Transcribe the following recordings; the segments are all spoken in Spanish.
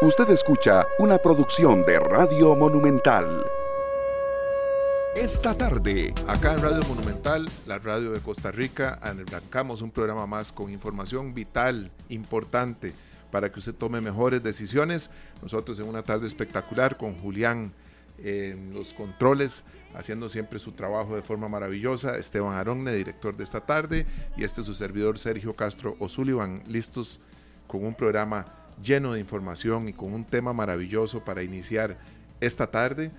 Usted escucha una producción de Radio Monumental. Esta tarde, acá en Radio Monumental, la radio de Costa Rica, arrancamos un programa más con información vital, importante, para que usted tome mejores decisiones. Nosotros en una tarde espectacular con Julián en los controles, haciendo siempre su trabajo de forma maravillosa. Esteban Aronne, director de esta tarde, y este es su servidor Sergio Castro O'Sullivan, listos con un programa lleno de información y con un tema maravilloso para iniciar esta tarde,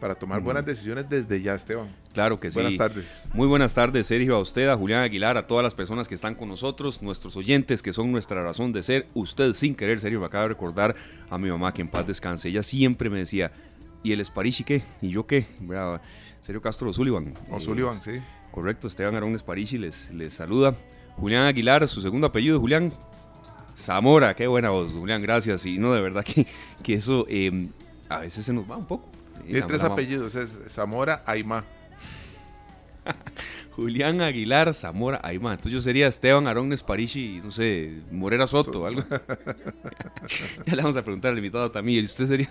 para tomar buenas decisiones desde ya, Esteban. Claro que sí. Buenas tardes. Muy buenas tardes, Sergio, a usted, a Julián Aguilar, a todas las personas que están con nosotros, nuestros oyentes que son nuestra razón de ser. Usted sin querer, Sergio, me acaba de recordar a mi mamá que en paz descanse. Ella siempre me decía, ¿y el Esparichi qué? ¿Y yo qué? Sergio Castro O'Sullivan. O'Sullivan, sí. Correcto, Esteban Arón Esparichi les, les saluda. Julián Aguilar, su segundo apellido, Julián, Zamora, qué buena voz, Julián, gracias. Y no, de verdad que, que eso em, a veces se nos va un poco. Tiene tres apellidos, es Zamora Aymá. Julián Aguilar Zamora Aymá. Entonces yo sería Esteban Arón Esparichi, no sé, Morera Soto, o algo. ya le vamos a preguntar al invitado también. ¿Y usted sería?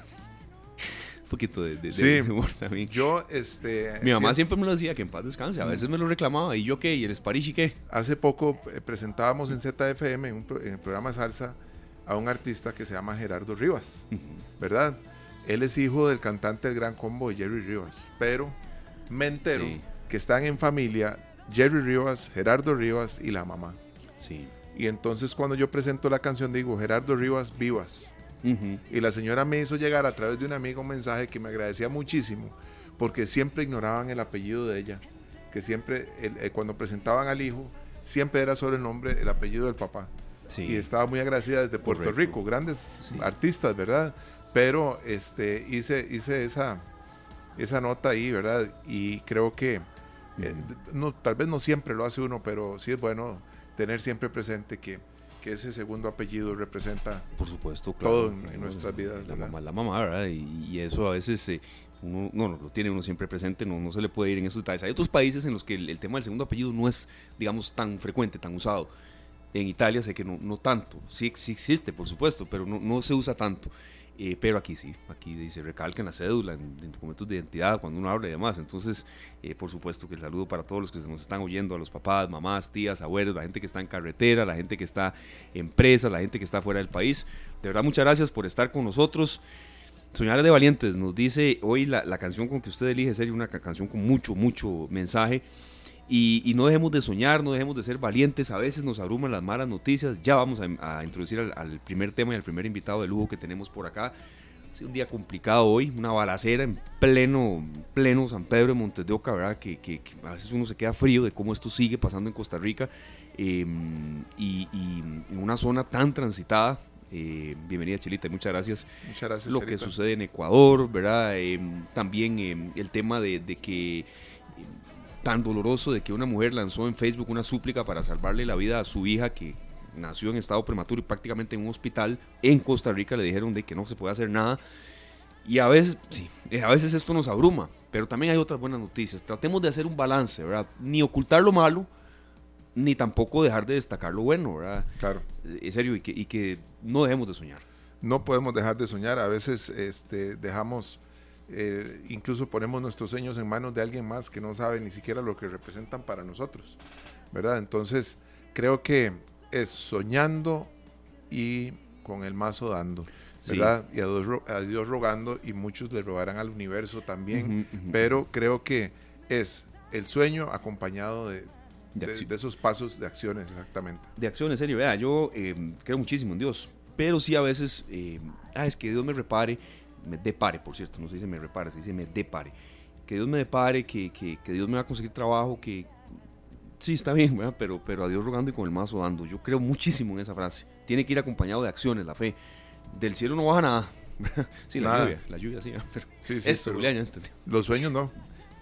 Un poquito de, sí, humor también. Yo, este... Mi mamá siempre me lo decía, que en paz descanse. A veces me lo reclamaba. ¿Y yo qué? ¿Y el Sparishi qué? Hace poco eh, presentábamos en ZFM, en, un el programa Salsa, a un artista que se llama Gerardo Rivas, ¿verdad? Él es hijo del cantante del Gran Combo de Jerry Rivas. Pero me entero que están en familia Jerry Rivas, Gerardo Rivas y la mamá. Sí. Y entonces cuando yo presento la canción digo, Gerardo Rivas, vivas. Y la señora me hizo llegar a través de un amigo un mensaje que me agradecía muchísimo, porque siempre ignoraban el apellido de ella, que siempre, eh, cuando presentaban al hijo, siempre era sobre el nombre, el apellido del papá. Y estaba muy agradecida desde Puerto Rico, grandes artistas, ¿verdad? Pero este, hice, hice esa, esa nota ahí, ¿verdad? Y creo que, eh, no, tal vez no siempre lo hace uno, pero sí es bueno tener siempre presente que que ese segundo apellido representa por supuesto todo en, nuestras vidas la mamá la mamá ¿verdad? Y, eso a veces eh, uno no, lo tiene uno siempre presente no, no se le puede ir en esos detalles. Hay otros países en los que el, tema del segundo apellido no es digamos tan frecuente tan usado. En Italia sé que no, no tanto. Sí, sí existe por supuesto pero no, no se usa tanto eh, pero aquí sí, aquí dice recalca en la cédula, en, documentos de identidad, cuando uno habla y demás. Entonces, eh, por supuesto que el saludo para todos los que nos están oyendo, a los papás, mamás, tías, abuelos, la gente que está en carretera, la gente que está en presa, la gente que está fuera del país. De verdad, muchas gracias por estar con nosotros. Soñar de Valientes nos dice hoy la, la canción con que usted elige ser una canción con mucho, mucho mensaje. Y, no dejemos de soñar, no dejemos de ser valientes. A veces nos abruman las malas noticias. Ya vamos a, introducir al, primer tema y al primer invitado de lujo que tenemos por acá. Es un día complicado hoy, una balacera en pleno, pleno San Pedro de Montes de Oca, ¿verdad? Que, que, a veces uno se queda frío de cómo esto sigue pasando en Costa Rica. Em, y, en una zona tan transitada. Eh, bienvenida Chelita, muchas gracias. Muchas gracias. Lo que sucede en Ecuador, ¿verdad? Em, también em, el tema de, de que tan doloroso de que una mujer lanzó en Facebook una súplica para salvarle la vida a su hija que nació en estado prematuro y prácticamente en un hospital en Costa Rica le dijeron de que no se puede hacer nada. Y a veces, sí, eh, a veces esto nos abruma, pero también hay otras buenas noticias. Tratemos de hacer un balance, ¿verdad? Ni ocultar lo malo, ni tampoco dejar de destacar lo bueno, ¿verdad? Claro. En serio, y que, y que no dejemos de soñar. No podemos dejar de soñar. A veces este, dejamos eh, incluso ponemos nuestros sueños en manos de alguien más que no sabe ni siquiera lo que representan para nosotros, ¿verdad? Entonces, creo que es soñando y con el mazo dando, ¿verdad? Y a Dios, rogando y muchos le rogarán al universo también, pero creo que es el sueño acompañado de, de, esos pasos de acciones, exactamente. De acciones, serio, vea, yo eh, creo muchísimo en Dios, pero sí a veces, eh, ah, es que Dios me repare me depare, por cierto, no se dice me repare, se dice me depare. Que Dios me depare, que, que, que Dios me va a conseguir trabajo, que sí, está bien, pero, pero a Dios rogando y con el mazo dando. Yo creo muchísimo en esa frase. Tiene que ir acompañado de acciones, la fe. Del cielo no baja nada. sí, la lluvia, la lluvia sí, pero sí, sí, eso, Los sueños no.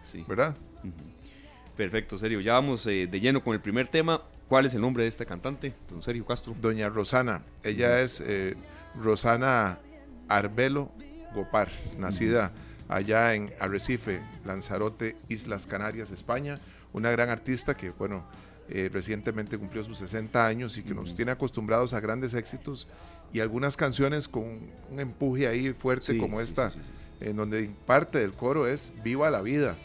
Sí. ¿Verdad? Perfecto, serio. Ya vamos eh, de lleno con el primer tema. ¿Cuál es el nombre de esta cantante? Don Sergio Castro. Doña Rosana. Ella es eh, Rosana Arbelo Gopar, nacida allá en Arrecife, Lanzarote, Islas Canarias, España. Una gran artista que, bueno, eh, recientemente cumplió sus 60 años y que nos tiene acostumbrados a grandes éxitos y algunas canciones con un empuje ahí fuerte como esta, en donde parte del coro es Viva la vida,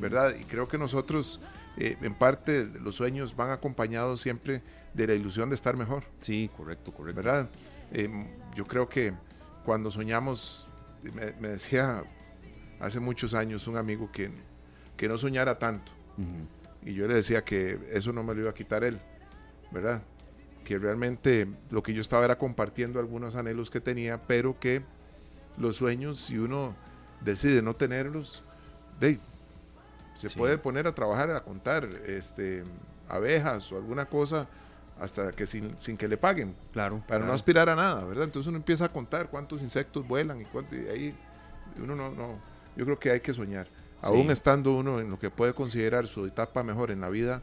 ¿verdad? Y creo que nosotros, eh, en parte, los sueños van acompañados siempre de la ilusión de estar mejor. Sí, correcto, correcto. ¿Verdad? Em, yo creo que cuando soñamos, me, decía hace muchos años un amigo que, que no soñara tanto. Y yo le decía que eso no me lo iba a quitar él, ¿verdad? Que realmente lo que yo estaba era compartiendo algunos anhelos que tenía, pero que los sueños, si uno decide no tenerlos, de, se puede poner a trabajar, a contar este, abejas o alguna cosa hasta que sin, que le paguen. Claro. Para no aspirar a nada, ¿verdad? Entonces uno empieza a contar cuántos insectos vuelan y cuánto, y ahí uno no, no, yo creo que hay que soñar. Aún estando uno en lo que puede considerar su etapa mejor en la vida,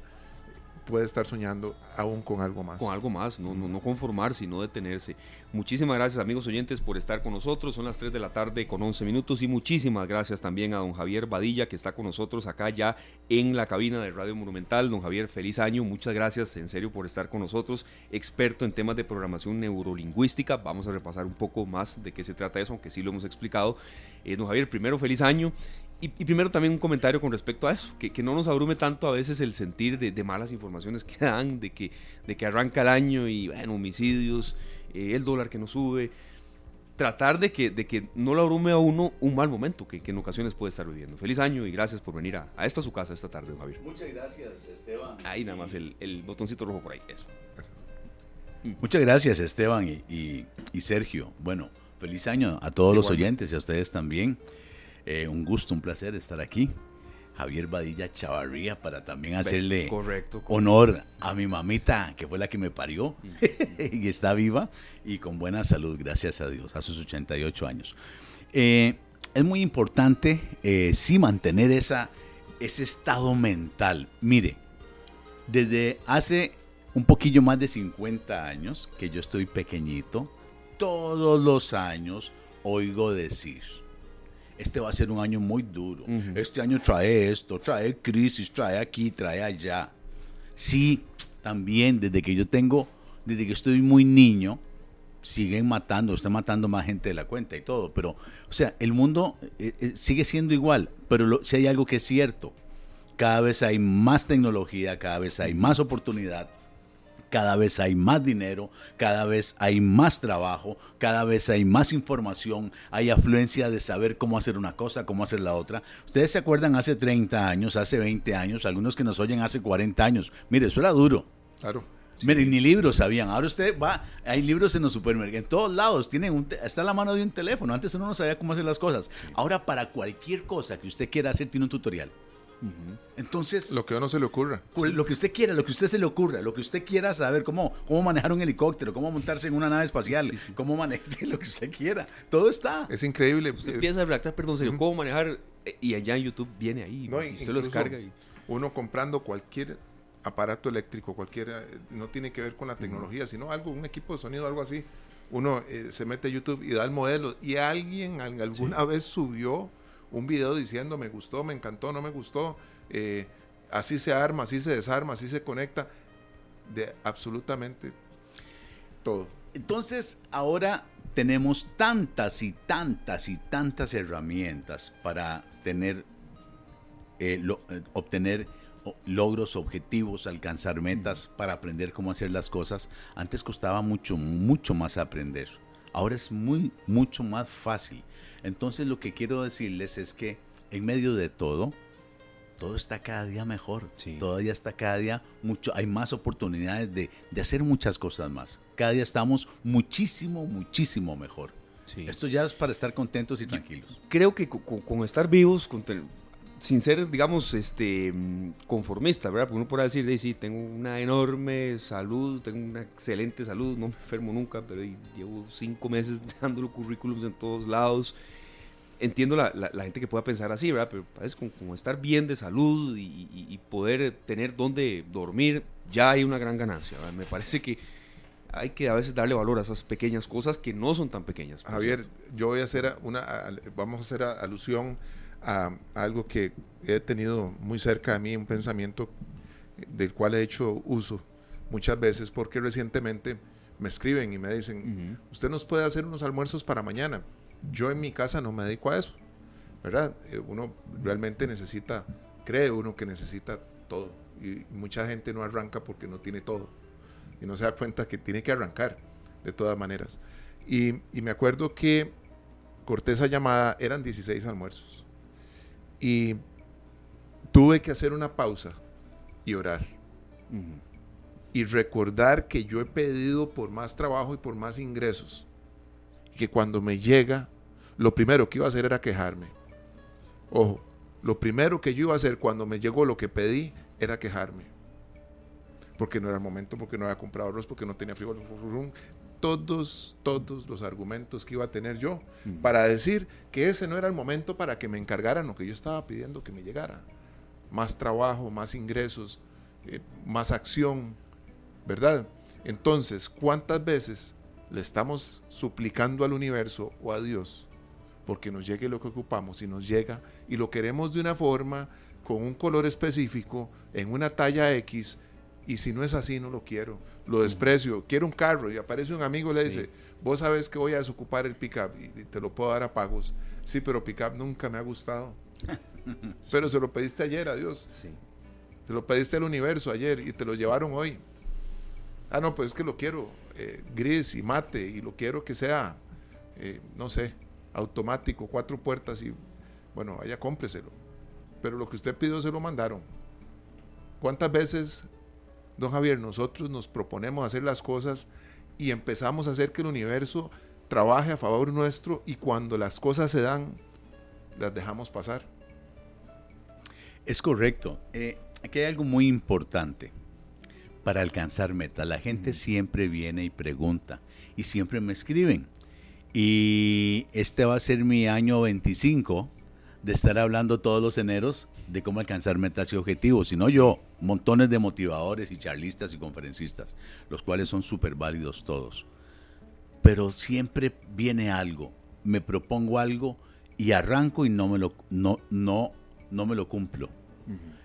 puede estar soñando aún con algo más. Con algo más, no, no, no conformarse, sino detenerse. Muchísimas gracias amigos oyentes por estar con nosotros. Son las 3 de la tarde con 11 minutos y muchísimas gracias también a don Javier Badilla que está con nosotros acá ya en la cabina de Radio Monumental. Don Javier, feliz año. Muchas gracias en serio por estar con nosotros. Experto en temas de programación neurolingüística. Vamos a repasar un poco más de qué se trata eso, aunque sí lo hemos explicado. Eh, don Javier, primero feliz año y, primero también un comentario con respecto a eso, que, que no nos abrume tanto a veces el sentir de, de, malas informaciones que dan, de que, de que arranca el año y, bueno, homicidios, eh, el dólar que no sube. Tratar de que, de que no lo abrume a uno un mal momento que, que en ocasiones puede estar viviendo. Feliz año y gracias por venir a, a esta su casa esta tarde, Javier. Muchas gracias, Esteban. Ahí nada más el, el botoncito rojo por ahí, eso. Muchas gracias, Esteban y, y, y Sergio. Bueno, feliz año a todos los oyentes y a ustedes también. Eh, un gusto, un placer estar aquí. Javier Badilla Chavarría para también hacerle honor a mi mamita, que fue la que me parió y está viva y con buena salud, gracias a Dios, a sus 88 años. Eh, es muy importante, eh, sí, mantener esa, ese estado mental. Mire, desde hace un poquillo más de 50 años que yo estoy pequeñito, todos los años oigo decir, este va a ser un año muy duro. Este año trae esto, trae crisis, trae aquí, trae allá. Sí, también desde que yo tengo, desde que estoy muy niño, siguen matando, están matando más gente de la cuenta y todo. Pero, o sea, el mundo eh, eh, sigue siendo igual, pero si hay algo que es cierto, cada vez hay más tecnología, cada vez hay más oportunidad cada vez hay más dinero, cada vez hay más trabajo, cada vez hay más información, hay afluencia de saber cómo hacer una cosa, cómo hacer la otra. Ustedes se acuerdan hace 30 años, hace 20 años, algunos que nos oyen hace 40 años. Mire, eso era duro. Claro. Mire, ni libros sabían. Ahora usted va, hay libros en los supermercados, en todos lados, tienen un está en la mano de un teléfono. Antes uno no sabía cómo hacer las cosas. Ahora para cualquier cosa que usted quiera hacer tiene un tutorial. Entonces. Lo que a uno se le ocurra. Lo que usted quiera, lo que usted se le ocurra, lo que usted quiera saber, cómo, cómo manejar un helicóptero, cómo montarse en una nave espacial, cómo manejar lo que usted quiera. Todo está. Es increíble. Usted empieza a redactar, perdón, serio, cómo manejar, y allá en YouTube viene ahí. No, usted lo descarga. Y... Uno comprando cualquier aparato eléctrico, cualquiera, eh, no tiene que ver con la tecnología, sino algo, un equipo de sonido, algo así. Uno eh, se mete a YouTube y da el modelo. Y alguien alguna vez subió un video diciendo me gustó, me encantó, no me gustó, eh, así se arma, así se desarma, así se conecta, de absolutamente todo. Entonces, ahora tenemos tantas y tantas y tantas herramientas para tener, eh, eh, obtener logros, objetivos, alcanzar metas, para aprender cómo hacer las cosas. Antes costaba mucho, mucho más aprender. Ahora es muy, mucho más fácil. Entonces lo que quiero decirles es que en medio de todo, todo está cada día mejor. Todavía está cada día mucho, hay más oportunidades de, hacer muchas cosas más. Cada día estamos muchísimo, muchísimo mejor. Esto ya es para estar contentos y tranquilos. Creo que con, estar vivos, sin ser, digamos, este, conformista, ¿verdad? Porque uno puede decir, de, sí, tengo una enorme salud, tengo una excelente salud, no me enfermo nunca, pero llevo cinco meses dándolo currículums en todos lados entiendo la, la, gente que pueda pensar así, ¿verdad? Pero es como, estar bien de salud y, poder tener donde dormir, ya hay una gran ganancia. Me parece que hay que a veces darle valor a esas pequeñas cosas que no son tan pequeñas. Javier, yo voy a hacer una, vamos a hacer alusión a, algo que he tenido muy cerca de mí, un pensamiento del cual he hecho uso muchas veces porque recientemente me escriben y me dicen, usted nos puede hacer unos almuerzos para mañana. Yo en mi casa no me dedico a eso, ¿verdad? Eh, uno realmente necesita, cree uno que necesita todo y mucha gente no arranca porque no tiene todo y no se da cuenta que tiene que arrancar de todas maneras. Y, me acuerdo que corté esa llamada, eran 16 almuerzos y tuve que hacer una pausa y orar. Y recordar que yo he pedido por más trabajo y por más ingresos. Que cuando me llega, lo primero que iba a hacer era quejarme. Ojo, lo primero que yo iba a hacer cuando me llegó lo que pedí era quejarme. Porque no era el momento, porque no había comprado arroz, porque no tenía frío. Todos, todos los argumentos que iba a tener yo para decir que ese no era el momento para que me encargaran lo que yo estaba pidiendo que me llegara. Más trabajo, más ingresos, eh, más acción, ¿verdad? Entonces, ¿cuántas veces le estamos suplicando al universo o a Dios porque nos llegue lo que ocupamos y nos llega y lo queremos de una forma, con un color específico, en una talla X, y si no es así, no lo quiero, lo desprecio, quiero un carro y aparece un amigo y le dice, vos sabes que voy a desocupar el pickup y te lo puedo dar a pagos. Sí, pero pickup nunca me ha gustado. pero se lo pediste ayer a Dios. Sí. Te lo pediste al universo ayer y te lo llevaron hoy. Ah, no, pues es que lo quiero eh, gris y mate y lo quiero que sea, eh, no sé, automático, cuatro puertas y bueno, vaya cómpreselo. Pero lo que usted pidió se lo mandaron. ¿Cuántas veces, don Javier, nosotros nos proponemos hacer las cosas y empezamos a hacer que el universo trabaje a favor nuestro y cuando las cosas se dan, las dejamos pasar? Es correcto. Eh, aquí hay algo muy importante para alcanzar metas. La gente siempre viene y pregunta y siempre me escriben. Y este va a ser mi año 25 de estar hablando todos los eneros de cómo alcanzar metas y objetivos. Si no yo, montones de motivadores y charlistas y conferencistas, los cuales son súper válidos todos. Pero siempre viene algo, me propongo algo y arranco y no me lo, no, no, no me lo cumplo.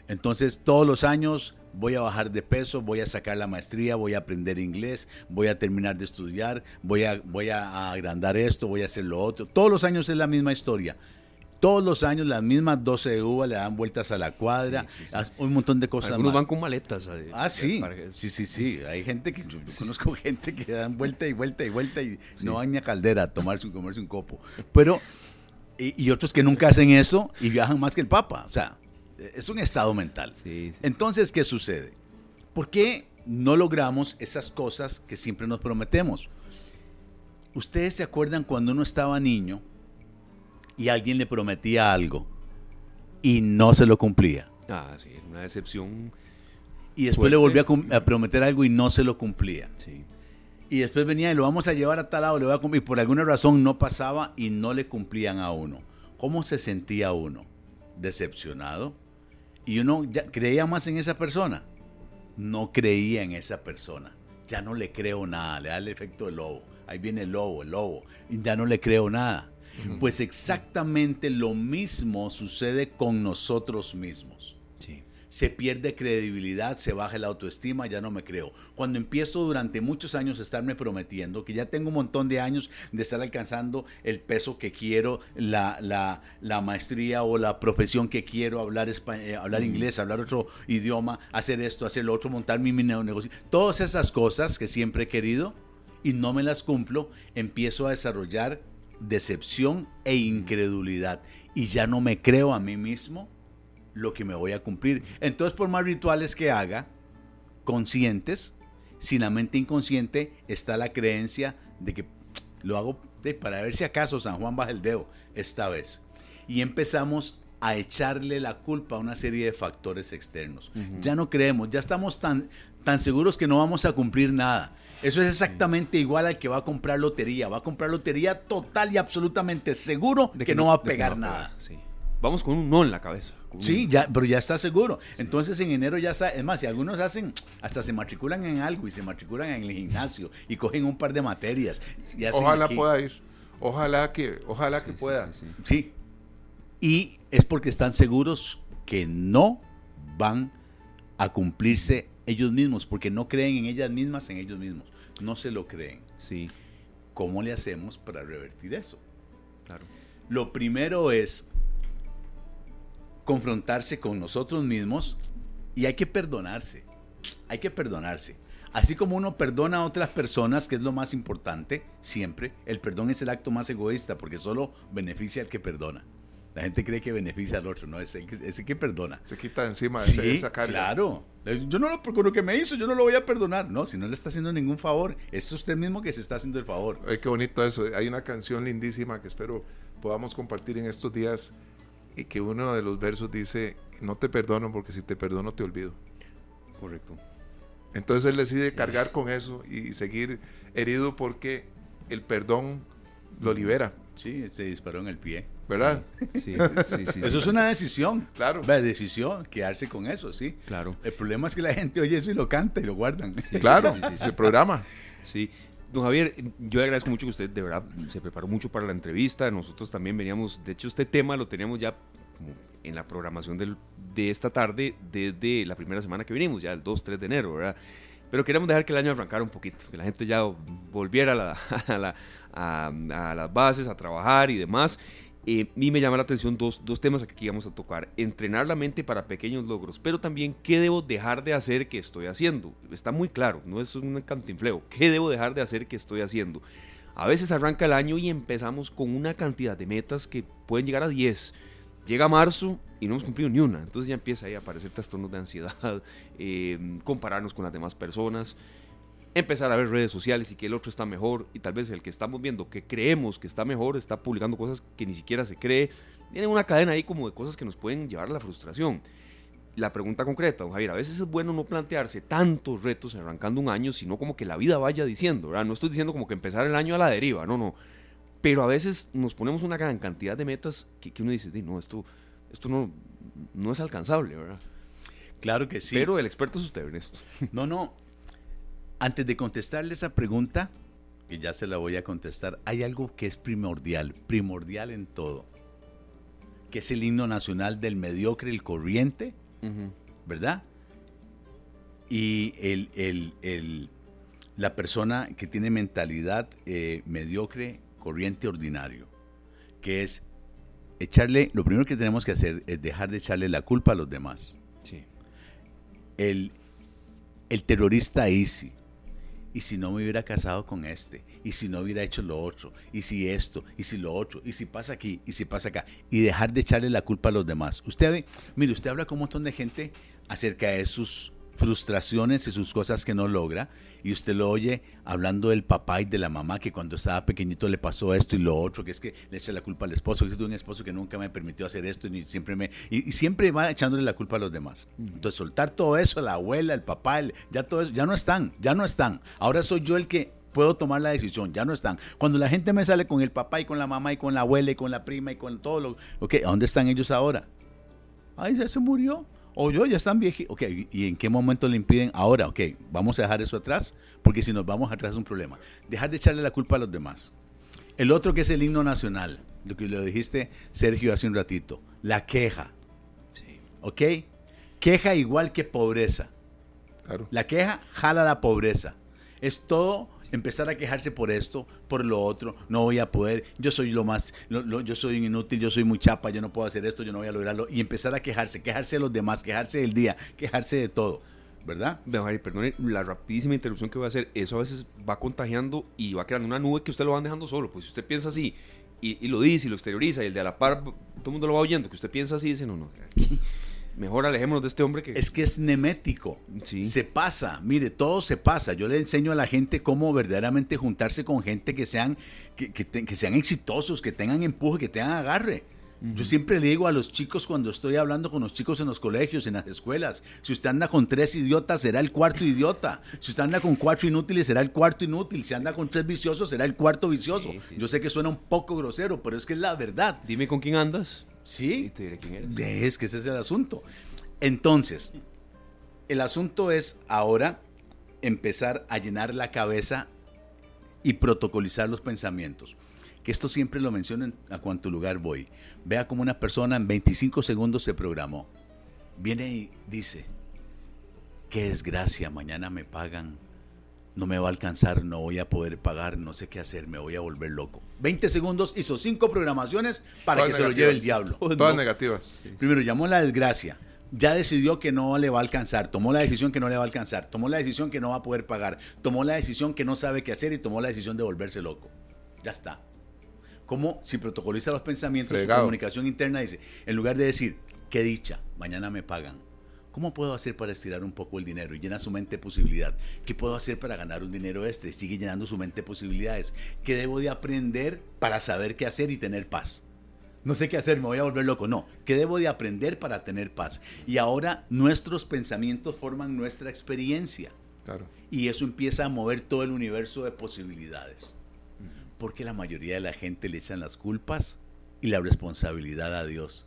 Entonces todos los años voy a bajar de peso, voy a sacar la maestría, voy a aprender inglés, voy a terminar de estudiar, voy a, voy a agrandar esto, voy a hacer lo otro. Todos los años es la misma historia. Todos los años las mismas 12 de uva le dan vueltas a la cuadra, un montón de cosas Algunos van con maletas. ah, sí. Sí, sí, sí. Hay gente que, yo, conozco gente que dan vuelta y vuelta y vuelta y no van ni a caldera a tomarse un, comerse un copo. Pero, y, y otros que nunca hacen eso y viajan más que el Papa. O sea, es un estado mental. Entonces, ¿qué sucede? ¿Por qué no logramos esas cosas que siempre nos prometemos? Ustedes se acuerdan cuando uno estaba niño y alguien le prometía algo y no se lo cumplía. Ah, sí, una decepción. Y después le volvía a, prometer algo y no se lo cumplía. Sí. Y después venía y lo vamos a llevar a tal lado, le voy a cumplir. Y por alguna razón no pasaba y no le cumplían a uno. ¿Cómo se sentía uno? ¿Decepcionado? y uno ya creía más en esa persona. No creía en esa persona. Ya no le creo nada, le da el efecto del lobo. Ahí viene el lobo, el lobo. Y ya no le creo nada. Pues exactamente lo mismo sucede con nosotros mismos. Se pierde credibilidad, se baja la autoestima, ya no me creo. Cuando empiezo durante muchos años a estarme prometiendo que ya tengo un montón de años de estar alcanzando el peso que quiero, la, la, maestría o la profesión que quiero, hablar, eh, hablar inglés, hablar otro idioma, hacer esto, hacer lo otro, montar mi, mi negocio, todas esas cosas que siempre he querido y no me las cumplo, empiezo a desarrollar decepción e incredulidad y ya no me creo a mí mismo lo que me voy a cumplir. Entonces, por más rituales que haga, conscientes, sin la mente inconsciente está la creencia de que lo hago para ver si acaso San Juan baja el dedo esta vez. Y empezamos a echarle la culpa a una serie de factores externos. Ya no creemos, ya estamos tan, tan seguros que no vamos a cumplir nada. Eso es exactamente igual al que va a comprar lotería. Va a comprar lotería total y absolutamente seguro de que, no, va a pegar nada. Vamos con un no en la cabeza. Sí, ya, pero ya está seguro. Entonces en enero ya está, es más, si algunos hacen, hasta se matriculan en algo y se matriculan en el gimnasio y cogen un par de materias. ojalá pueda ir, ojalá que, ojalá que pueda. Sí, y es porque están seguros que no van a cumplirse ellos mismos, porque no creen en ellas mismas, en ellos mismos. No se lo creen. Sí. ¿Cómo le hacemos para revertir eso? Claro. Lo primero es confrontarse con nosotros mismos y hay que perdonarse. Hay que perdonarse. Así como uno perdona a otras personas, que es lo más importante, siempre, el perdón es el acto más egoísta porque solo beneficia al que perdona. La gente cree que beneficia al otro, no, es ese que perdona. Se quita encima sí, esa carga. Claro. Yo no lo, con lo que me hizo, yo no lo voy a perdonar. No, si no le está haciendo ningún favor, es usted mismo que se está haciendo el favor. Ay, qué bonito eso. Hay una canción lindísima que espero podamos compartir en estos días y que uno de los versos dice, no te perdono porque si te perdono te olvido. Correcto. Entonces él decide cargar con eso y seguir herido porque el perdón lo libera. Sí, se disparó en el pie. ¿Verdad? Sí, sí, sí. Eso es una decisión. Claro. La decisión, quedarse con eso, sí. Claro. El problema es que la gente oye eso y lo canta y lo guardan. Claro, el programa. Sí. Don Javier, yo le agradezco mucho que usted de verdad se preparó mucho para la entrevista. Nosotros también veníamos, de hecho este tema lo teníamos ya como en la programación del, de esta tarde desde la primera semana que vinimos, ya el 2, 3 de enero, ¿verdad? Pero queríamos dejar que el año arrancara un poquito, que la gente ya volviera a, la, a, la, a, a las bases, a trabajar y demás. Eh, y me llama la atención dos, dos temas que aquí vamos a tocar. Entrenar la mente para pequeños logros, pero también qué debo dejar de hacer que estoy haciendo. Está muy claro, no es un cantinfleo. ¿Qué debo dejar de hacer que estoy haciendo? A veces arranca el año y empezamos con una cantidad de metas que pueden llegar a 10. Llega marzo y no hemos cumplido ni una. Entonces ya empieza ahí a aparecer trastornos de ansiedad, eh, compararnos con las demás personas empezar a ver redes sociales y que el otro está mejor y tal vez el que estamos viendo que creemos que está mejor está publicando cosas que ni siquiera se cree. Tiene una cadena ahí como de cosas que nos pueden llevar a la frustración. La pregunta concreta, don Javier, a veces es bueno no plantearse tantos retos arrancando un año, sino como que la vida vaya diciendo, ¿verdad? No estoy diciendo como que empezar el año a la deriva, no, no. Pero a veces nos ponemos una gran cantidad de metas que, que uno dice, no, esto, esto no, no es alcanzable, ¿verdad? Claro que sí. Pero el experto es usted en esto. No, no, antes de contestarle esa pregunta, que ya se la voy a contestar, hay algo que es primordial, primordial en todo, que es el himno nacional del mediocre, el corriente, uh -huh. ¿verdad? Y el, el, el, la persona que tiene mentalidad eh, mediocre, corriente, ordinario, que es echarle, lo primero que tenemos que hacer es dejar de echarle la culpa a los demás. Sí. El, el terrorista Isi, y si no me hubiera casado con este, y si no hubiera hecho lo otro, y si esto, y si lo otro, y si pasa aquí, y si pasa acá, y dejar de echarle la culpa a los demás. Usted ve, mire, usted habla con un montón de gente acerca de sus frustraciones y sus cosas que no logra, y usted lo oye hablando del papá y de la mamá que cuando estaba pequeñito le pasó esto y lo otro, que es que le echa la culpa al esposo, que es de un esposo que nunca me permitió hacer esto y siempre me y, y siempre va echándole la culpa a los demás. Entonces soltar todo eso, la abuela, el papá, el, ya todo eso, ya no están, ya no están. Ahora soy yo el que puedo tomar la decisión, ya no están. Cuando la gente me sale con el papá y con la mamá y con la abuela y con la prima y con todo lo, ok, ¿a dónde están ellos ahora? Ay, ya se murió. O yo, ya están viejitos. Ok, ¿y en qué momento le impiden? Ahora, ok, vamos a dejar eso atrás, porque si nos vamos atrás es un problema. Dejar de echarle la culpa a los demás. El otro que es el himno nacional, lo que le dijiste, Sergio, hace un ratito, la queja. Sí. ¿Ok? Queja igual que pobreza. Claro. La queja jala la pobreza. Es todo empezar a quejarse por esto, por lo otro, no voy a poder, yo soy lo más, lo, lo, yo soy inútil, yo soy muy chapa, yo no puedo hacer esto, yo no voy a lograrlo, y empezar a quejarse, quejarse de los demás, quejarse del día, quejarse de todo, ¿verdad? Don Harry, perdone la rapidísima interrupción que voy a hacer, eso a veces va contagiando y va creando una nube que usted lo van dejando solo, pues si usted piensa así, y, y lo dice y lo exterioriza, y el de a la par, todo el mundo lo va oyendo, que usted piensa así, dice, no, no, mejor alejémonos de este hombre que... Es que es nemético. Sí. Se pasa, mire, todo se pasa. Yo le enseño a la gente cómo verdaderamente juntarse con gente que sean, que, que, te, que sean exitosos, que tengan empuje, que tengan agarre. Uh -huh. Yo siempre le digo a los chicos cuando estoy hablando con los chicos en los colegios, en las escuelas, si usted anda con tres idiotas, será el cuarto idiota. Si usted anda con cuatro inútiles, será el cuarto inútil. Si anda con tres viciosos, será el cuarto vicioso. Sí, sí. Yo sé que suena un poco grosero, pero es que es la verdad. Dime con quién andas. Sí. Y te diré quién eres. Es que ese es el asunto. Entonces, el asunto es ahora empezar a llenar la cabeza y protocolizar los pensamientos. Que esto siempre lo menciono a cuanto lugar voy. Vea como una persona en 25 segundos se programó. Viene y dice, qué desgracia, mañana me pagan, no me va a alcanzar, no voy a poder pagar, no sé qué hacer, me voy a volver loco. 20 segundos, hizo cinco programaciones para Todas que se lo lleve el diablo. Todas negativas. Primero llamó la desgracia, ya decidió que no le va a alcanzar, tomó la decisión que no le va a alcanzar, tomó la decisión que no va a poder pagar, tomó la decisión que no sabe qué hacer y tomó la decisión de volverse loco. Ya está. Como si protocoliza los pensamientos, su Fregado. comunicación interna dice, en lugar de decir, qué dicha, mañana me pagan. ¿Cómo puedo hacer para estirar un poco el dinero? Y llena su mente de posibilidad. ¿Qué puedo hacer para ganar un dinero extra? Y sigue llenando su mente de posibilidades. ¿Qué debo de aprender para saber qué hacer y tener paz? No sé qué hacer, me voy a volver loco. No, ¿qué debo de aprender para tener paz? Y ahora nuestros pensamientos forman nuestra experiencia. Claro. Y eso empieza a mover todo el universo de posibilidades. Porque la mayoría de la gente le echan las culpas y la responsabilidad a Dios.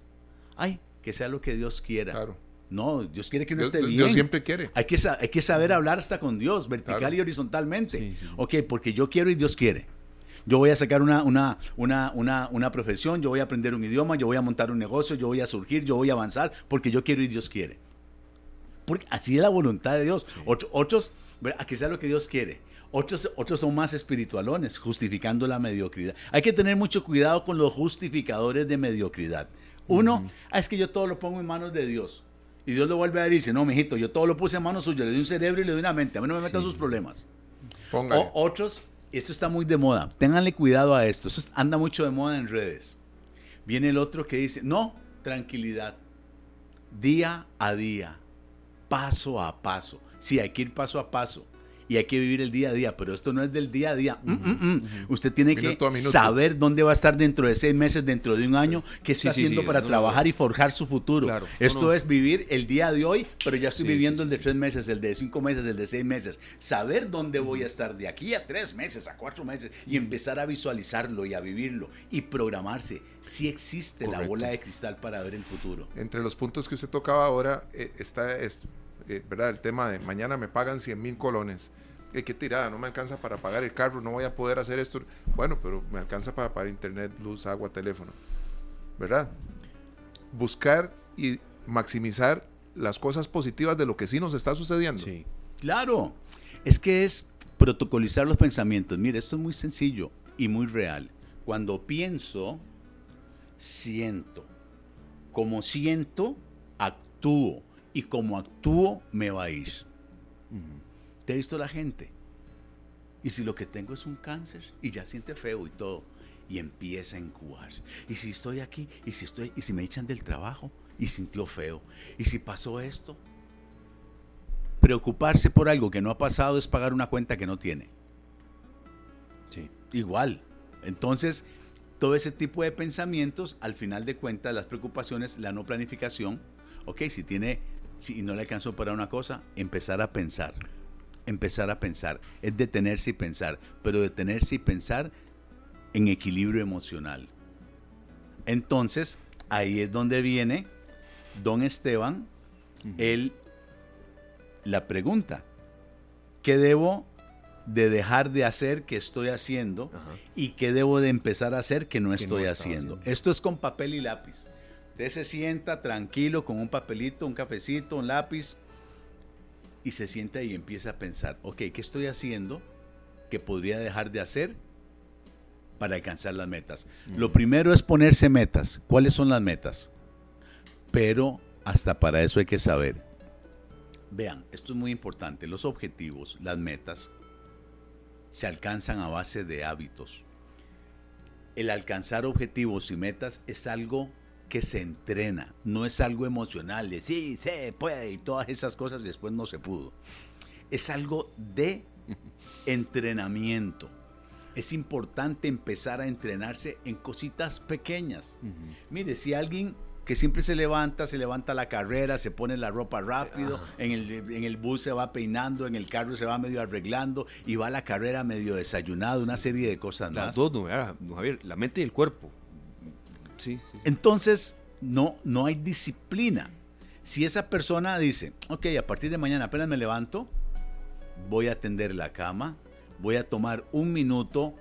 Ay, que sea lo que Dios quiera. Claro. No, Dios quiere que uno Dios, esté bien. Dios siempre quiere. Hay que, hay que saber hablar hasta con Dios, vertical Claro. y horizontalmente. Sí, sí. Ok, porque yo quiero y Dios quiere. Yo voy a sacar una, una, una, una, una profesión, yo voy a aprender un idioma, yo voy a montar un negocio, yo voy a surgir, yo voy a avanzar, porque yo quiero y Dios quiere. Porque así es la voluntad de Dios. Otro- otros, ver, a que sea lo que Dios quiere. Otros, otros son más espiritualones, justificando la mediocridad. Hay que tener mucho cuidado con los justificadores de mediocridad. Uno, "Ah, es que yo todo lo pongo en manos de Dios. Y Dios lo vuelve a decir, no, mijito, yo todo lo puse en manos suyas, le doy un cerebro y le doy una mente, a mí no me metan sus problemas. O otros, esto está muy de moda, ténganle cuidado a esto, eso es- anda mucho de moda en redes. Viene el otro que dice, no, tranquilidad, día a día, paso a paso. Sí, hay que ir paso a paso y hay que vivir el día a día, pero esto no es del día a día. Mm, mm, mm. Usted tiene Minuto que saber dónde va a estar dentro de seis meses, dentro de un año, qué está Sí, haciendo sí, para no, trabajar no. y forjar su futuro. Claro, esto no. es vivir el día de hoy, pero ya estoy viviendo el de tres meses, el de cinco meses, el de seis meses. Saber dónde voy a estar de aquí a tres meses, a cuatro meses, y empezar a visualizarlo y a vivirlo y programarse. Si existe la bola de cristal para ver el futuro. Entre los puntos que usted tocaba ahora eh, está es, eh, ¿verdad? el tema de mañana me pagan 100 mil colones. Eh, qué tirada, no me alcanza para pagar el carro, no voy a poder hacer esto. Bueno, pero me alcanza para pagar internet, luz, agua, teléfono. ¿Verdad? Buscar y maximizar las cosas positivas de lo que sí nos está sucediendo. Sí. Claro, es que es protocolizar los pensamientos. Mire, esto es muy sencillo y muy real. Cuando pienso, siento. Como siento, actúo. Y como actúo, me va a ir. ¿Te ha visto la gente? Y si lo que tengo es un cáncer y ya siente feo y todo, y empieza a incubar. Y si estoy aquí, y si estoy, y si me echan del trabajo, y sintió feo, y si pasó esto, preocuparse por algo que no ha pasado es pagar una cuenta que no tiene. Sí. Igual. Entonces, todo ese tipo de pensamientos, al final de cuentas, las preocupaciones, la no planificación, ok, si tiene, si no le alcanzó para una cosa, empezar a pensar. Empezar a pensar. Es detenerse y pensar, pero detenerse y pensar en equilibrio emocional. Entonces, ahí es donde viene don Esteban, él, la pregunta, ¿qué debo de dejar de hacer que estoy haciendo Ajá. y qué debo de empezar a hacer que no estoy haciendo. Esto es con papel y lápiz. Usted se sienta tranquilo con un papelito, un cafecito, un lápiz y se sienta y empieza a pensar, ok, ¿qué estoy haciendo que podría dejar de hacer para alcanzar las metas? Lo primero es ponerse metas. ¿Cuáles son las metas? Pero hasta para eso hay que saber. Vean, esto es muy importante. Los objetivos, las metas, se alcanzan a base de hábitos. El alcanzar objetivos y metas es algo que se entrena, no es algo emocional de sí, se puede y todas esas cosas y después no se pudo. Es algo de entrenamiento. Es importante empezar a entrenarse en cositas pequeñas. Mire, si alguien que siempre se levanta, se levanta la carrera, se pone la ropa rápido, en el, en el bus se va peinando, en el carro se va medio arreglando y va a la carrera medio desayunado, una serie de cosas Las más. dos, no, ah, no, Javier, la mente y el cuerpo. Entonces, no, no hay disciplina. Si esa persona dice, ok, a partir de mañana apenas me levanto, voy a tender la cama, voy a tomar un minuto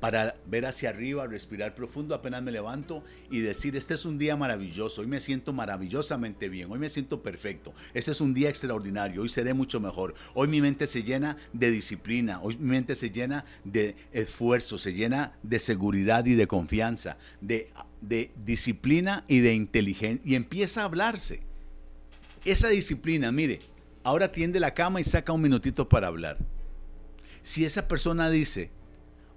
para ver hacia arriba, respirar profundo apenas me levanto y decir, este es un día maravilloso, hoy me siento maravillosamente bien, hoy me siento perfecto, este es un día extraordinario, hoy seré mucho mejor, hoy mi mente se llena de disciplina, hoy mi mente se llena de esfuerzo, se llena de seguridad y de confianza, de, de disciplina y de inteligencia, y empieza a hablarse. Esa disciplina, mire, ahora tiende la cama y saca un minutito para hablar. Si esa persona dice,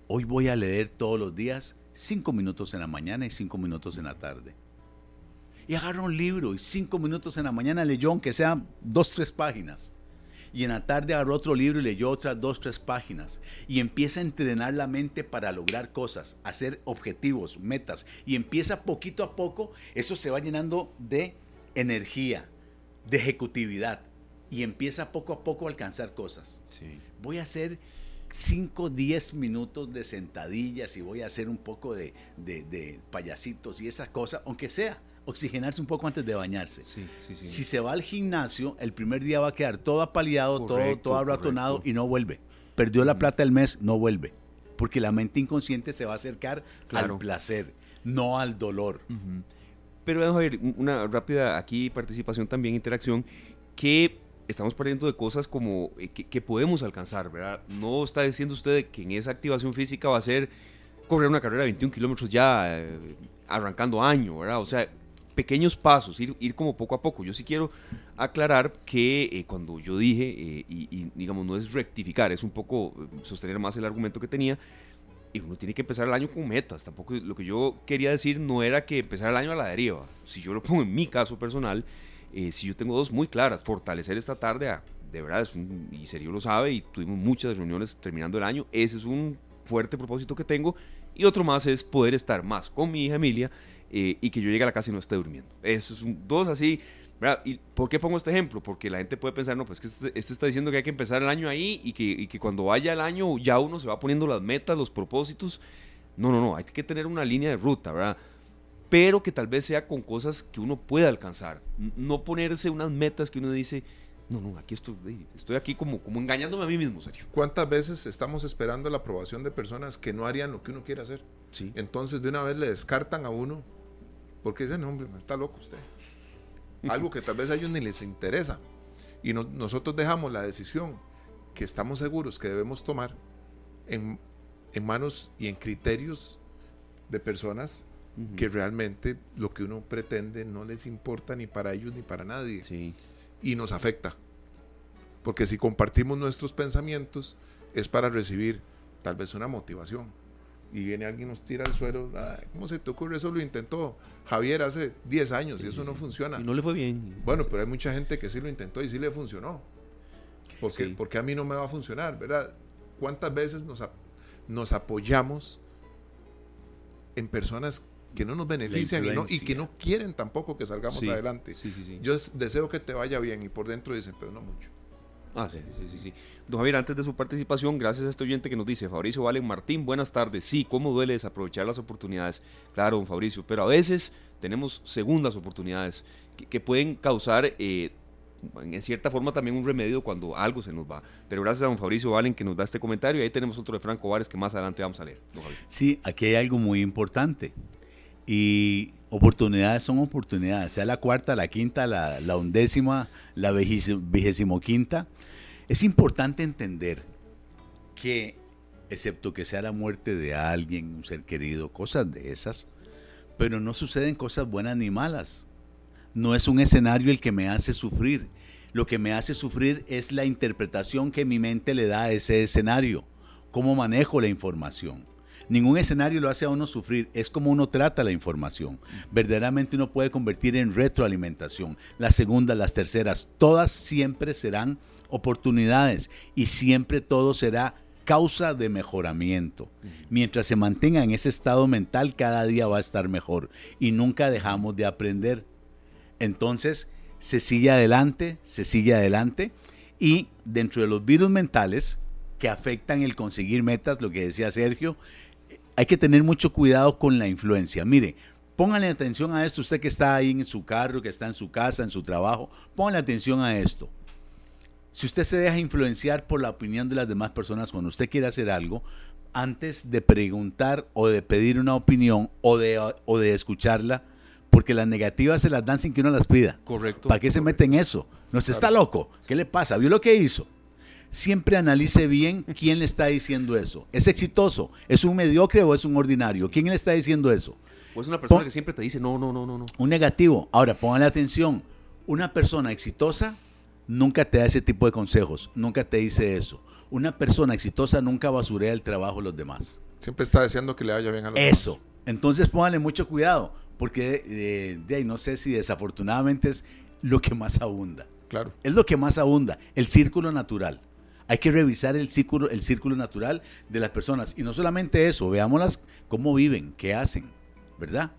Hoy voy a leer todos los días cinco minutos en la mañana y cinco minutos en la tarde. Y agarra un libro y cinco minutos en la mañana leyó, aunque sean dos, tres páginas. Y en la tarde agarró otro libro y leyó otras dos, tres páginas. Y empieza a entrenar la mente para lograr cosas, hacer objetivos, metas. Y empieza poquito a poco, eso se va llenando de energía, de ejecutividad. Y empieza poco a poco a alcanzar cosas. Voy a hacer 5, 10 minutos de sentadillas y voy a hacer un poco de, payasitos y esa cosa, aunque sea oxigenarse un poco antes de bañarse. Si se va al gimnasio, el primer día va a quedar todo apaleado, todo, todo abratonado y no vuelve. Perdió la plata del mes, no vuelve. Porque la mente inconsciente se va a acercar al placer, no al dolor. Pero vamos a ver, una rápida aquí participación también, interacción, que estamos perdiendo de cosas como eh, que, podemos alcanzar, ¿verdad? No está diciendo usted que en esa activación física va a ser correr una carrera de 21 kilómetros ya eh, arrancando año, ¿verdad? O sea, pequeños pasos, ir, ir como poco a poco. Yo sí quiero aclarar que eh, cuando yo dije, y, digamos, no es rectificar, es un poco sostener más el argumento que tenía, y uno tiene que empezar el año con metas. Tampoco lo que yo quería decir no era que empezar el año a la deriva. Si yo lo pongo en mi caso personal, eh, si yo tengo dos muy claras, fortalecer esta tarde, ah, de verdad, es un, y Sergio lo sabe, y tuvimos muchas reuniones terminando el año, ese es un fuerte propósito que tengo, y otro más es poder estar más con mi hija Emilia eh, y que yo llegue a la casa y no esté durmiendo. Eso es un, dos así, ¿verdad? ¿Y por qué pongo este ejemplo? Porque la gente puede pensar, no, pues que este, este, está diciendo que hay que empezar el año ahí y que, y que cuando vaya el año ya uno se va poniendo las metas, los propósitos. No, no, no, hay que tener una línea de ruta, ¿verdad? pero que tal vez sea con cosas que uno pueda alcanzar. No ponerse unas metas que uno dice, no, no, aquí estoy, estoy aquí como, como engañándome a mí mismo, serio. ¿Cuántas veces estamos esperando la aprobación de personas que no harían lo que uno quiere hacer? Sí. Entonces de una vez le descartan a uno, porque dicen, no, hombre, está loco usted. Algo que tal vez a ellos ni les interesa. Y nosotros dejamos la decisión que estamos seguros que debemos tomar en, en manos y en criterios de personas que realmente lo que uno pretende no les importa ni para ellos ni para nadie. Y nos afecta. Porque si compartimos nuestros pensamientos es para recibir tal vez una motivación. Y viene alguien nos tira al suelo, ¿cómo se te ocurre? Eso lo intentó Javier hace 10 años y eso no funciona. Y no le fue bien. Bueno, pero hay mucha gente que sí lo intentó y sí le funcionó. Porque, porque a mí no me va a funcionar, ¿verdad? ¿Cuántas veces nos, nos apoyamos en personas que no nos benefician y, que no quieren tampoco que salgamos adelante. Yo deseo que te vaya bien y por dentro dicen, pero no mucho. Ah, sí, sí, sí, Don Javier, antes de su participación, gracias a este oyente que nos dice, Fabricio Valen Martín, buenas tardes. Sí, cómo duele desaprovechar las oportunidades. Claro, don Fabricio, pero a veces tenemos segundas oportunidades que, pueden causar eh, en cierta forma también un remedio cuando algo se nos va. Pero gracias a don Fabricio Valen que nos da este comentario y ahí tenemos otro de Franco Vares que más adelante vamos a leer. Sí, aquí hay algo muy importante. Y oportunidades son oportunidades, sea la cuarta, la quinta, la, undécima, la vigésimo quinta. Es importante entender que, excepto que sea la muerte de alguien, un ser querido, cosas de esas, pero no suceden cosas buenas ni malas. No es un escenario el que me hace sufrir. Lo que me hace sufrir es la interpretación que mi mente le da a ese escenario, cómo manejo la información. Ningún escenario lo hace a uno sufrir, es como uno trata la información. Verdaderamente uno puede convertir en retroalimentación. Las segundas, las terceras, todas siempre serán oportunidades y siempre todo será causa de mejoramiento. Mientras se mantenga en ese estado mental, cada día va a estar mejor y nunca dejamos de aprender. Entonces, se sigue adelante, se sigue adelante y dentro de los virus mentales que afectan el conseguir metas, lo que decía Sergio, hay que tener mucho cuidado con la influencia. Mire, pónganle atención a esto, usted que está ahí en su carro, que está en su casa, en su trabajo, pónganle atención a esto. Si usted se deja influenciar por la opinión de las demás personas cuando usted quiere hacer algo, antes de preguntar o de pedir una opinión o de, o de escucharla, porque las negativas se las dan sin que uno las pida. Correcto. ¿Para qué se mete en eso? No, se está loco. ¿Qué le pasa? ¿Vio lo que hizo? Siempre analice bien quién le está diciendo eso. ¿Es exitoso? ¿Es un mediocre o es un ordinario? ¿Quién le está diciendo eso? O es una persona Pon- que siempre te dice no, no, no, no, no. Un negativo. Ahora, pónganle atención. Una persona exitosa nunca te da ese tipo de consejos, nunca te dice eso. Una persona exitosa nunca basurea el trabajo de los demás. Siempre está deseando que le vaya bien a los Eso. demás. Entonces pónganle mucho cuidado, porque eh, de ahí no sé si desafortunadamente es lo que más abunda. Claro. Es lo que más abunda, el círculo natural. Hay que revisar el círculo, el círculo natural de las personas. Y no solamente eso, veámoslas cómo viven, qué hacen, ¿verdad?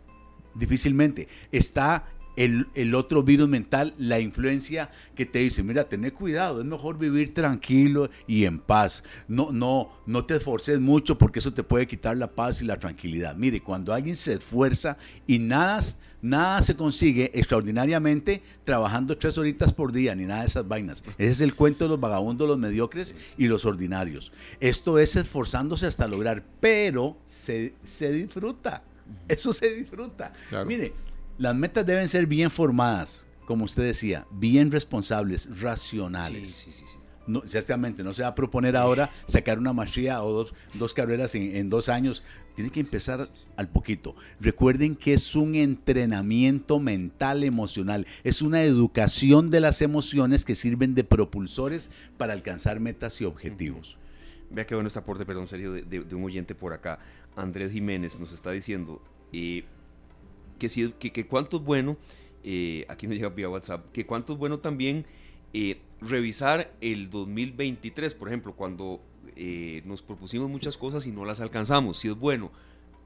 Difícilmente. Está el, otro virus mental, la influencia que te dice, mira, tené cuidado, es mejor vivir tranquilo y en paz. No, no, no te esforces mucho porque eso te puede quitar la paz y la tranquilidad. Mire, cuando alguien se esfuerza y nada, nada se consigue extraordinariamente trabajando tres horitas por día, ni nada de esas vainas. Ese es el cuento de los vagabundos, los mediocres y los ordinarios. Esto es esforzándose hasta lograr, pero se, se disfruta. Eso se disfruta. Claro. Mire, las metas deben ser bien formadas, como usted decía, bien responsables, racionales. Sí, sí, sí. No, exactamente, no se va a proponer ahora sacar una maestría o dos, dos carreras en, en dos años. Tiene que empezar al poquito. Recuerden que es un entrenamiento mental, emocional. Es una educación de las emociones que sirven de propulsores para alcanzar metas y objetivos. Vea qué bueno este aporte, perdón, serio, de, de- de un oyente por acá. Andrés Jiménez nos está diciendo eh, que, si, que, que cuánto es bueno, eh, aquí nos llega vía WhatsApp, que cuánto es bueno también eh, revisar el 2023, por ejemplo, cuando eh, nos propusimos muchas cosas y no las alcanzamos. Si es bueno,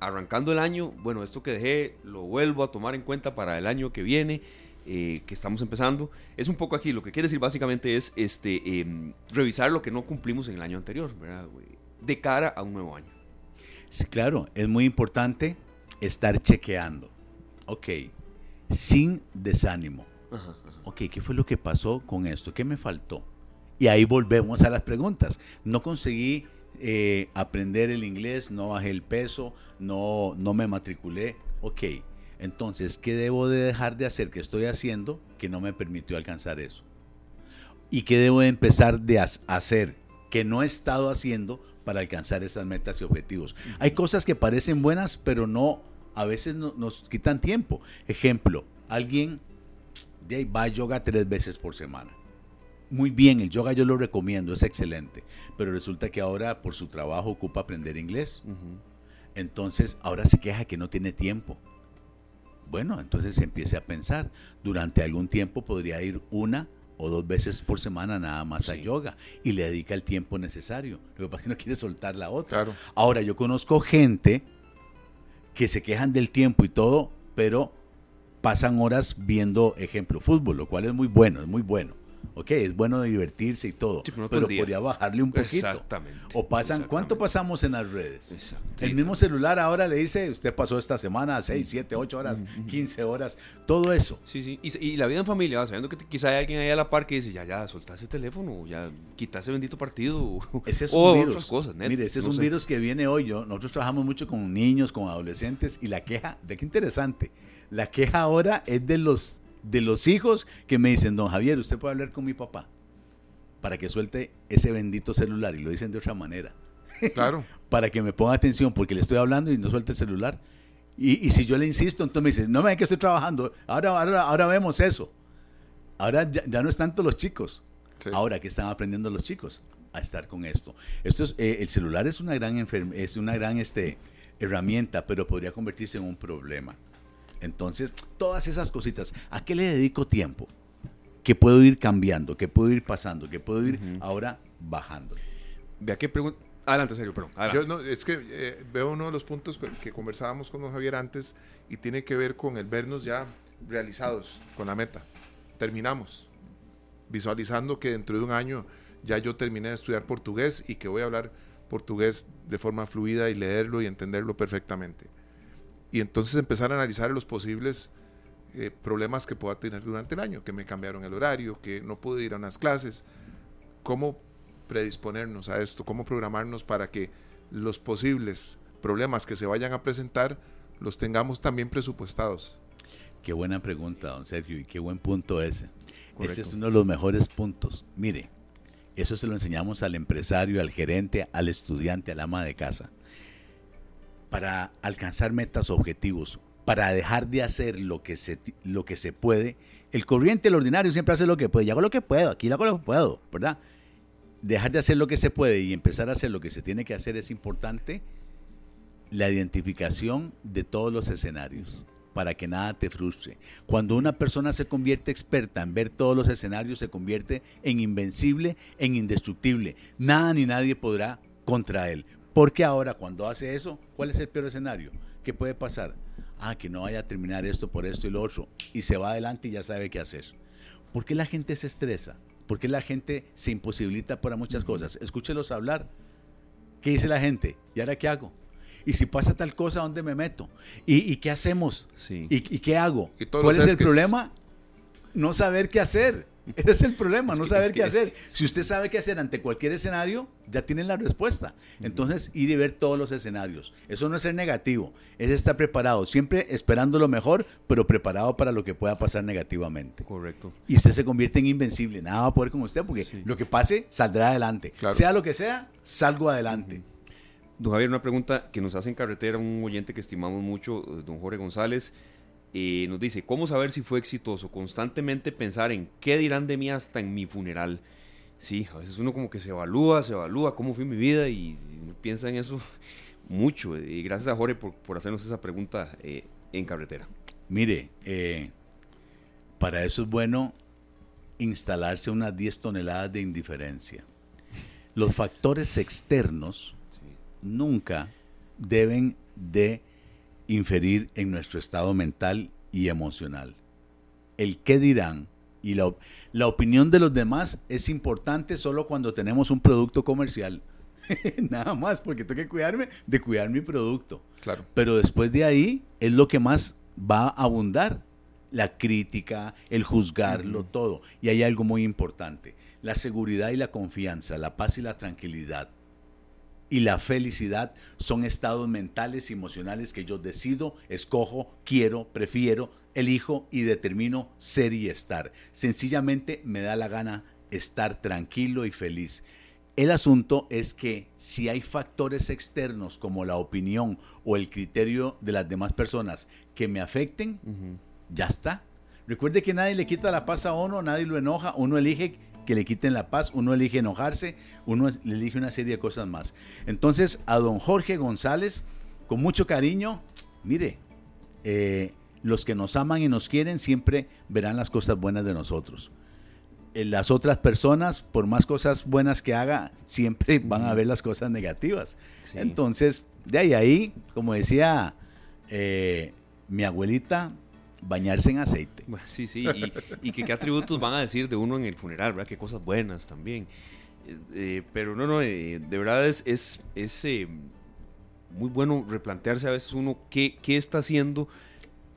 arrancando el año, bueno, esto que dejé lo vuelvo a tomar en cuenta para el año que viene. eh, que estamos empezando, es un poco aquí, lo que quiere decir básicamente es este, em, revisar lo que no cumplimos en el año anterior. De cara a un nuevo año. Sí, claro, es muy importante estar chequeando. Ok, sin desánimo. Ajá, ajá. Ok, ¿qué fue lo que pasó con esto? ¿Qué me faltó? Y ahí volvemos a las preguntas. No conseguí eh, aprender el inglés, no bajé el peso, no, no me matriculé. Ok, entonces, ¿qué debo de dejar de hacer que estoy haciendo que no me permitió alcanzar eso? ¿Y qué debo de empezar de ha- hacer que no he estado haciendo para alcanzar esas metas y objetivos? Hay cosas que parecen buenas, pero no, a veces no- nos quitan tiempo. Ejemplo, alguien de ahí va a yoga tres veces por semana. Muy bien, el yoga yo lo recomiendo, es excelente. Pero resulta que ahora por su trabajo ocupa aprender inglés. Entonces ahora se queja que no tiene tiempo. Bueno, entonces empiece a pensar. Durante algún tiempo podría ir una o dos veces por semana nada más a Sí. yoga y le dedica el tiempo necesario. Lo que pasa es que no quiere soltar la otra. Claro. Ahora, yo conozco gente que se quejan del tiempo y todo, pero pasan horas viendo, ejemplo, fútbol, lo cual es muy bueno, es muy bueno. Ok, es bueno divertirse y todo, Sí, pero pero podría bajarle un poquito. Exactamente. O pasan, ¿cuánto pasamos en las redes? Exacto. El mismo celular ahora le dice, usted pasó esta semana 6, 7, 8 horas, 15 horas, todo eso. Sí, sí. Y, la vida en familia, sabiendo que te- quizá hay alguien ahí a la par que dice, ya, ya, soltá ese teléfono, ya, quita ese bendito partido. Ese es o un virus. otras cosas, neta, Mire, ese es un sé. virus que viene hoy. Yo, nosotros trabajamos mucho con niños, con adolescentes, y la queja, de qué interesante, la queja ahora es de los, de los hijos que me dicen, don Javier, usted puede hablar con mi papá para que suelte ese bendito celular, y lo dicen de otra manera, Claro. para que me ponga atención, porque le estoy hablando y no suelte el celular. Y, y si yo le insisto, entonces me dice, no me ven que estoy trabajando, ahora, ahora, ahora vemos eso. Ahora ya, ya no es tanto los chicos. Sí. Ahora, ¿qué están aprendiendo los chicos? A estar con esto. esto es, eh, el celular es una gran, enferm- es una gran este, herramienta, pero podría convertirse en un problema. Entonces, todas esas cositas, ¿a qué le dedico tiempo? Que puedo ir cambiando, que puedo ir pasando, que puedo ir ahora bajando. Vea qué pregunta. Adelante, serio, perdón. adelante. Yo no, es que eh, veo uno de los puntos que- que conversábamos con don Javier antes y tiene que ver con el vernos ya realizados con la meta. Terminamos. Visualizando que dentro de un año ya yo terminé de estudiar portugués y que voy a hablar portugués de forma fluida y leerlo y entenderlo perfectamente. Y entonces empezar a analizar los posibles eh, problemas que pueda tener durante el año, que me cambiaron el horario, que no pude ir a unas clases, cómo predisponernos a esto, cómo programarnos para que los posibles problemas que se vayan a presentar los tengamos también presupuestados. Qué buena pregunta, don Sergio, y qué buen punto ese. Ese es uno de los mejores puntos. Mire, eso se lo enseñamos al empresario, al gerente, al estudiante, al ama de casa. Para alcanzar metas, objetivos, para dejar de hacer lo que se, lo que se puede, el corriente, el ordinario siempre hace lo que puede. Yo hago lo que puedo, aquí hago lo que puedo, ¿verdad? Dejar de hacer lo que se puede y empezar a hacer lo que se tiene que hacer es importante. La identificación de todos los escenarios para que nada te frustre. Cuando una persona se convierte experta en ver todos los escenarios, se convierte en invencible, en indestructible. Nada ni nadie podrá contra él. Porque ahora cuando hace eso, ¿cuál es el peor escenario? ¿Qué puede pasar? Ah, que no vaya a terminar esto por esto y lo otro. Y se va adelante y ya sabe qué hacer. ¿Por qué la gente se estresa? ¿Por qué la gente se imposibilita para muchas cosas? Escúchelos hablar. ¿Qué dice la gente? ¿Y ahora qué hago? y si pasa tal cosa, ¿dónde me meto? ¿Y, qué hacemos? ¿Y, qué hago? ¿Cuál es el problema? No saber qué hacer. Ese es el problema, no saber qué hacer. Si usted sabe qué hacer ante cualquier escenario, ya tiene la respuesta. Entonces, ir y ver todos los escenarios. Eso no es ser negativo, es estar preparado, siempre esperando lo mejor, pero preparado para lo que pueda pasar negativamente. Correcto. Y usted se convierte en invencible, nada va a poder con usted, porque lo que pase saldrá adelante. Sea lo que sea, salgo adelante. Don Javier, una pregunta que nos hace en carretera un oyente que estimamos mucho, eh, don Jorge González. Eh, nos dice, ¿cómo saber si fue exitoso? Constantemente pensar en qué dirán de mí hasta en mi funeral. Sí, a veces uno como que se evalúa, se evalúa cómo fue mi vida y piensa en eso mucho. Y gracias a Jorge por, hacernos esa pregunta eh, en carretera. Mire, para eso es bueno instalarse unas 10 toneladas de indiferencia. Los factores externos nunca deben de inferir en nuestro estado mental y emocional. El qué dirán y la, la opinión de los demás es importante solo cuando tenemos un producto comercial. Nada más, porque tengo que cuidarme de cuidar mi producto. Claro. Pero después de ahí es lo que más va a abundar. La crítica, el juzgarlo, todo. Y hay algo muy importante. La seguridad y la confianza, la paz y la tranquilidad y la felicidad son estados mentales y emocionales que yo decido, escojo, quiero, prefiero, elijo y determino ser y estar. Sencillamente me da la gana estar tranquilo y feliz. El asunto es que si hay factores externos como la opinión o el criterio de las demás personas que me afecten, ya está. Recuerde que nadie le quita la paz a uno, nadie lo enoja, uno elige que le quiten la paz, uno elige enojarse, uno elige una serie de cosas más. Entonces, a don Jorge González, con mucho cariño, mire, eh, los que nos aman y nos quieren siempre verán las cosas buenas de nosotros. Eh, las otras personas, por más cosas buenas que haga, siempre van a ver las cosas negativas. Entonces, de ahí ahí, como decía eh, mi abuelita, bañarse en aceite. Sí, sí, y, qué atributos van a decir de uno en el funeral, ¿verdad? Qué cosas buenas también. Eh, pero no, no, eh, de verdad es, es, eh, muy bueno replantearse a veces uno qué, qué está haciendo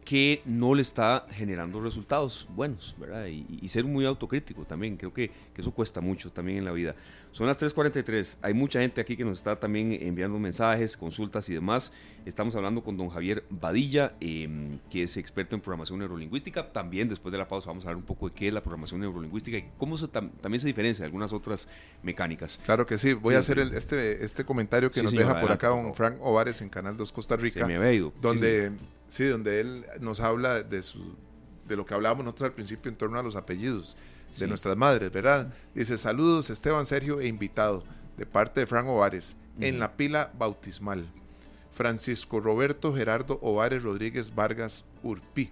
que no le está generando resultados buenos, ¿verdad? Y, ser muy autocrítico también, creo que, que, eso cuesta mucho también en la vida. Son las 3.43, hay mucha gente aquí que nos está también enviando mensajes, consultas y demás. Estamos hablando con don Javier Badilla, em, que es experto en programación neurolingüística. También después de la pausa vamos a hablar un poco de qué es la programación neurolingüística y cómo también se diferencia de algunas otras mecánicas. Claro que sí, voy a hacer este, este comentario que nos deja por acá don Frank Ovares en Canal 2 Costa Rica. me había ido. Donde... Sí, donde él nos habla de, su, de lo que hablábamos nosotros al principio en torno a los apellidos de nuestras madres, ¿verdad? Dice, saludos Esteban Sergio e invitado de parte de Frank Ovares en la pila bautismal. Francisco Roberto Gerardo Ovares Rodríguez Vargas Urpi.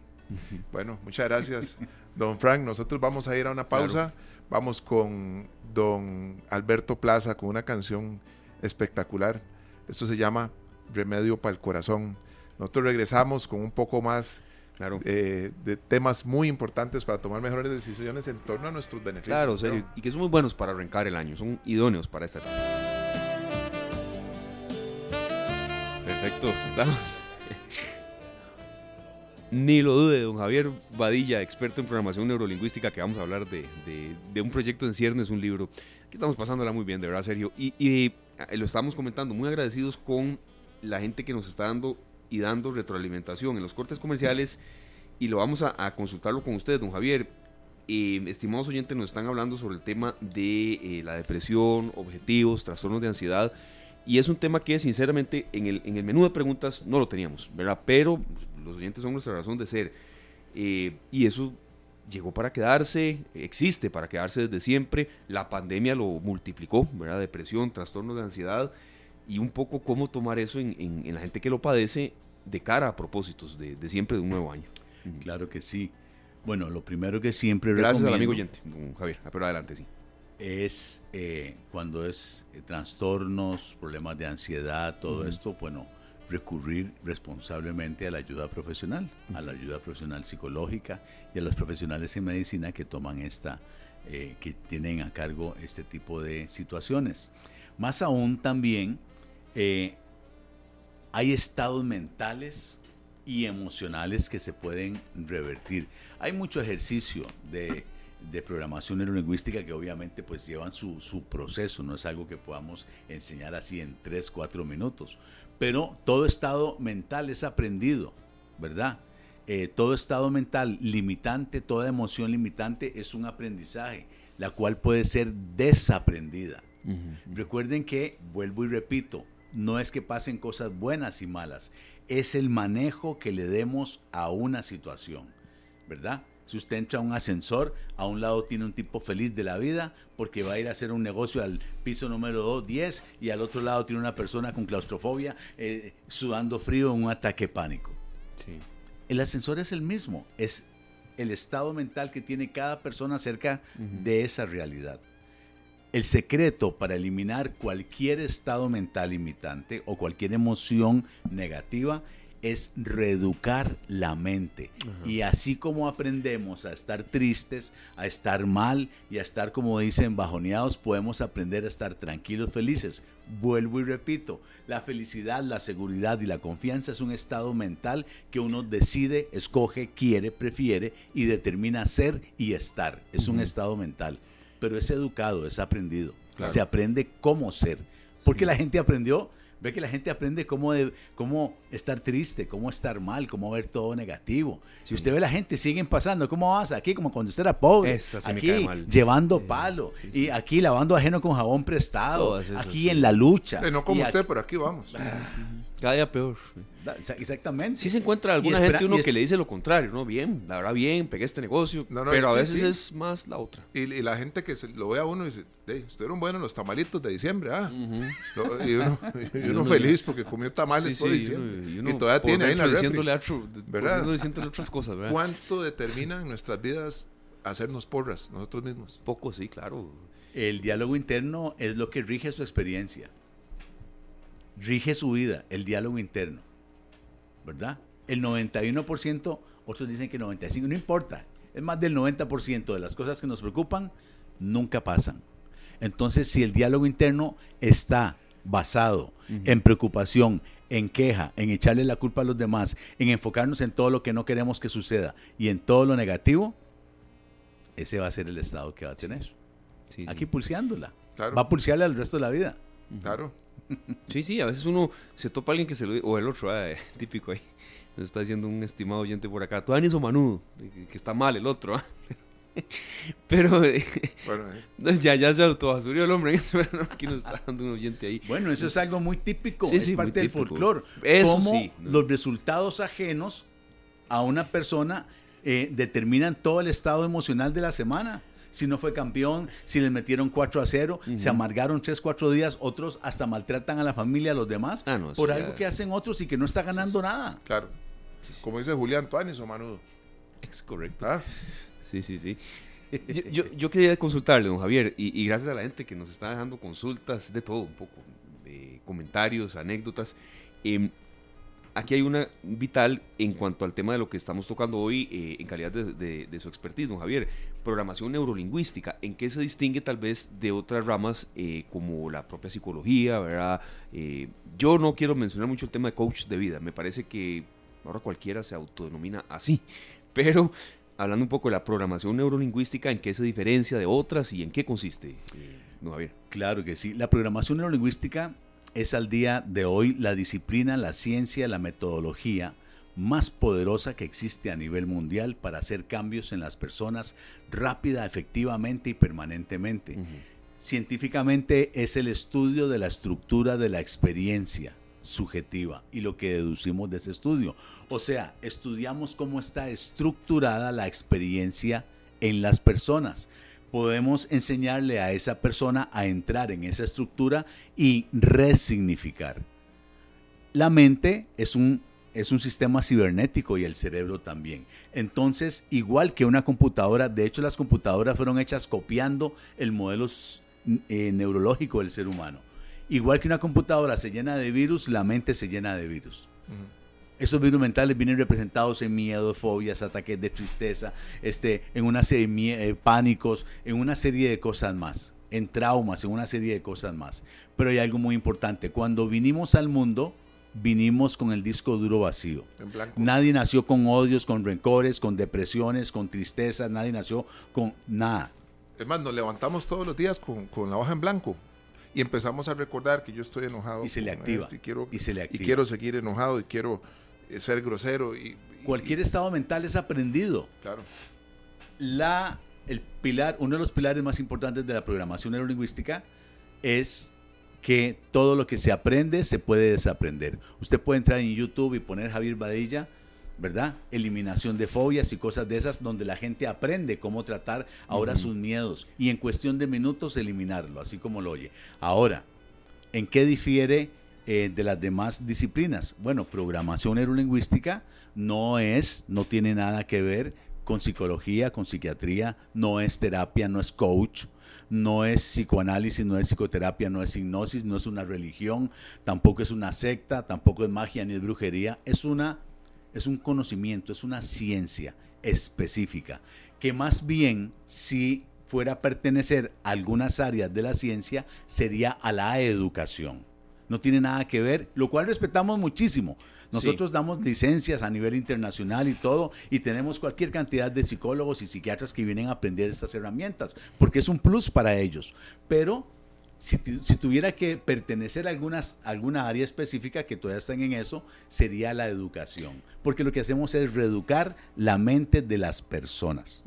Bueno, muchas gracias, don Frank. Nosotros vamos a ir a una pausa. Vamos con don Alberto Plaza con una canción espectacular. Esto se llama Remedio para el Corazón. Nosotros regresamos con un poco más eh, de temas muy importantes para tomar mejores decisiones en torno a nuestros beneficios. Claro, serio, y que son muy buenos para arrancar el año, son idóneos para esta etapa. Perfecto, estamos. Ni lo dude, don Javier Badilla, experto en programación neurolingüística, que vamos a hablar de, un proyecto en ciernes, un libro. que estamos pasándola muy bien, de verdad, serio. Y, y eh, lo estamos comentando, muy agradecidos con la gente que nos está dando y dando retroalimentación en los cortes comerciales y lo vamos a, consultarlo con ustedes, don Javier. Eh, estimados oyentes, nos están hablando sobre el tema de eh, la depresión, objetivos, trastornos de ansiedad. Y es un tema que sinceramente en el, en el menú de preguntas no lo teníamos, ¿verdad? Pero los oyentes son nuestra razón de ser. Eh, y eso llegó para quedarse, existe para quedarse desde siempre. La pandemia lo multiplicó, ¿verdad? Depresión, trastornos de ansiedad y un poco cómo tomar eso en, en, la gente que lo padece de cara a propósitos de, de siempre de un nuevo año. Claro que sí. Bueno, lo primero que siempre Gracias al amigo oyente, don Javier. Ah, pero adelante, sí. Es eh, cuando es eh, trastornos, problemas de ansiedad, todo esto, bueno, recurrir responsablemente a la ayuda profesional, a la ayuda profesional psicológica y a los profesionales en medicina que toman esta, eh, que tienen a cargo este tipo de situaciones. Más aún también hay estados mentales y emocionales que se pueden revertir. Hay mucho ejercicio de, programación neurolingüística que obviamente pues llevan su, su, proceso, no es algo que podamos enseñar así en 3, 4 minutos, pero todo estado mental es aprendido, ¿verdad? Eh, todo estado mental limitante, toda emoción limitante es un aprendizaje, la cual puede ser desaprendida. Recuerden que, vuelvo y repito, no es que pasen cosas buenas y malas, es el manejo que le demos a una situación, ¿verdad? Si usted entra a un ascensor, a un lado tiene un tipo feliz de la vida porque va a ir a hacer un negocio al piso número 2, 10 y al otro lado tiene una persona con claustrofobia eh, sudando frío en un ataque pánico. El ascensor es el mismo, es el estado mental que tiene cada persona acerca de esa realidad. El secreto para eliminar cualquier estado mental limitante o cualquier emoción negativa es reeducar la mente. Y así como aprendemos a estar tristes, a estar mal y a estar, como dicen, bajoneados, podemos aprender a estar tranquilos, felices. Vuelvo y repito, la felicidad, la seguridad y la confianza es un estado mental que uno decide, escoge, quiere, prefiere y determina ser y estar. Es un estado mental pero es educado, es aprendido. Se aprende cómo ser. Porque la gente aprendió, ve que la gente aprende cómo, de, cómo estar triste, cómo estar mal, cómo ver todo negativo. Si usted ve la gente, siguen pasando, ¿cómo vas? Aquí como cuando usted era pobre, aquí llevando palo, y aquí lavando ajeno con jabón prestado, aquí en la lucha. no como usted, pero aquí vamos. Cada día peor. Exactamente. Sí se encuentra alguna gente uno que le dice lo contrario, ¿no? Bien, la verdad bien, pegué este negocio, pero a veces es más la otra. Y, la gente que lo ve a uno y dice, hey, estuvieron buenos los tamalitos de diciembre, ah. y uno, feliz porque comió tamales todo diciembre. Y, todavía tiene ahí la diciéndole, ¿verdad? diciéndole otras cosas, ¿verdad? ¿Cuánto determina en nuestras vidas hacernos porras nosotros mismos? Poco, sí, claro. El diálogo interno es lo que rige su experiencia rige su vida, el diálogo interno, ¿verdad? El 91%, otros dicen que 95%, no importa, es más del 90% de las cosas que nos preocupan nunca pasan. Entonces, si el diálogo interno está basado en preocupación, en queja, en echarle la culpa a los demás, en enfocarnos en todo lo que no queremos que suceda y en todo lo negativo, ese va a ser el estado que va a tener. Aquí pulseándola. Va a pulsearle al resto de la vida. Claro. Sí, sí, a veces uno se topa a alguien que se lo o el otro, ah, típico ahí. Nos está diciendo un estimado oyente por acá, tú o manudo, que está mal el otro. ¿ah? Pero eh, bueno, eh. ya, ya se autobasurió el hombre. Aquí nos está dando un oyente ahí. Bueno, eso es algo muy típico, es parte del folclore. Cómo los resultados ajenos a una persona eh, determinan todo el estado emocional de la semana si no fue campeón, si les metieron 4 a 0, se amargaron 3, 4 días, otros hasta maltratan a la familia, a los demás, ah, por algo que hacen otros y que no está ganando nada. Claro. Como dice Julián Tuanis o Manudo. Es correcto. ¿Ah? Sí, sí, sí. Yo, quería consultarle, don Javier, y, gracias a la gente que nos está dejando consultas de todo un poco, de comentarios, anécdotas. Eh, aquí hay una vital en cuanto al tema de lo que estamos tocando hoy eh, en calidad de, su expertise, don Javier. Programación neurolingüística, ¿en qué se distingue tal vez de otras ramas eh, como la propia psicología, verdad? Eh, yo no quiero mencionar mucho el tema de coach de vida, me parece que ahora cualquiera se autodenomina así, pero hablando un poco de la programación neurolingüística, ¿en qué se diferencia de otras y en qué consiste? no Javier. Claro que sí. La programación neurolingüística es al día de hoy la disciplina, la ciencia, la metodología más poderosa que existe a nivel mundial para hacer cambios en las personas rápida, efectivamente y permanentemente. Científicamente es el estudio de la estructura de la experiencia y lo que deducimos de ese estudio. O sea, estudiamos cómo está estructurada la experiencia en las personas. Podemos enseñarle a esa persona a entrar en esa estructura y resignificar. La mente es un es un sistema cibernético y el cerebro también. Entonces, igual que una computadora, de hecho las computadoras fueron hechas copiando el modelo eh, neurológico del ser humano. Igual que una computadora se llena de virus, la mente se llena de virus. Esos virus mentales vienen representados en miedo, fobias, ataques de tristeza, este, en una serie de eh, pánicos, en una serie de cosas más, en traumas, en una serie de cosas más. Pero hay algo muy importante. Cuando vinimos al mundo, vinimos con el disco duro vacío. Nadie nació con odios, con rencores, con depresiones, con tristezas, nadie nació con nada. Es más, nos levantamos todos los días con, la hoja en blanco y empezamos a recordar que yo estoy enojado. Y se le activa. y, quiero, y, se le y quiero seguir enojado y quiero eh, ser grosero. Y, Cualquier estado mental es aprendido. Claro. La, el pilar, uno de los pilares más importantes de la programación neurolingüística es que todo lo que se aprende se puede desaprender. Usted puede entrar en YouTube y poner Javier Badilla, ¿verdad? Eliminación de fobias y cosas de esas donde la gente aprende cómo tratar ahora sus miedos y en cuestión de minutos eliminarlo, así como lo oye. Ahora, ¿en qué difiere eh, de las demás disciplinas? Bueno, programación neurolingüística no es, no tiene nada que ver con psicología, con psiquiatría, no es terapia, no es coach, no es psicoanálisis, no es psicoterapia, no es hipnosis, no es una religión, tampoco es una secta, tampoco es magia ni es brujería, es una es un conocimiento, es una ciencia específica que más bien si fuera a pertenecer a algunas áreas de la ciencia sería a la educación. No tiene nada que ver, lo cual respetamos muchísimo. Nosotros damos licencias a nivel internacional y todo, y tenemos cualquier cantidad de psicólogos y psiquiatras que vienen a aprender estas herramientas, porque es un plus para ellos. Pero si, tuviera que pertenecer a algunas, alguna área específica que todavía están en eso, sería la educación. Porque lo que hacemos es reeducar la mente de las personas.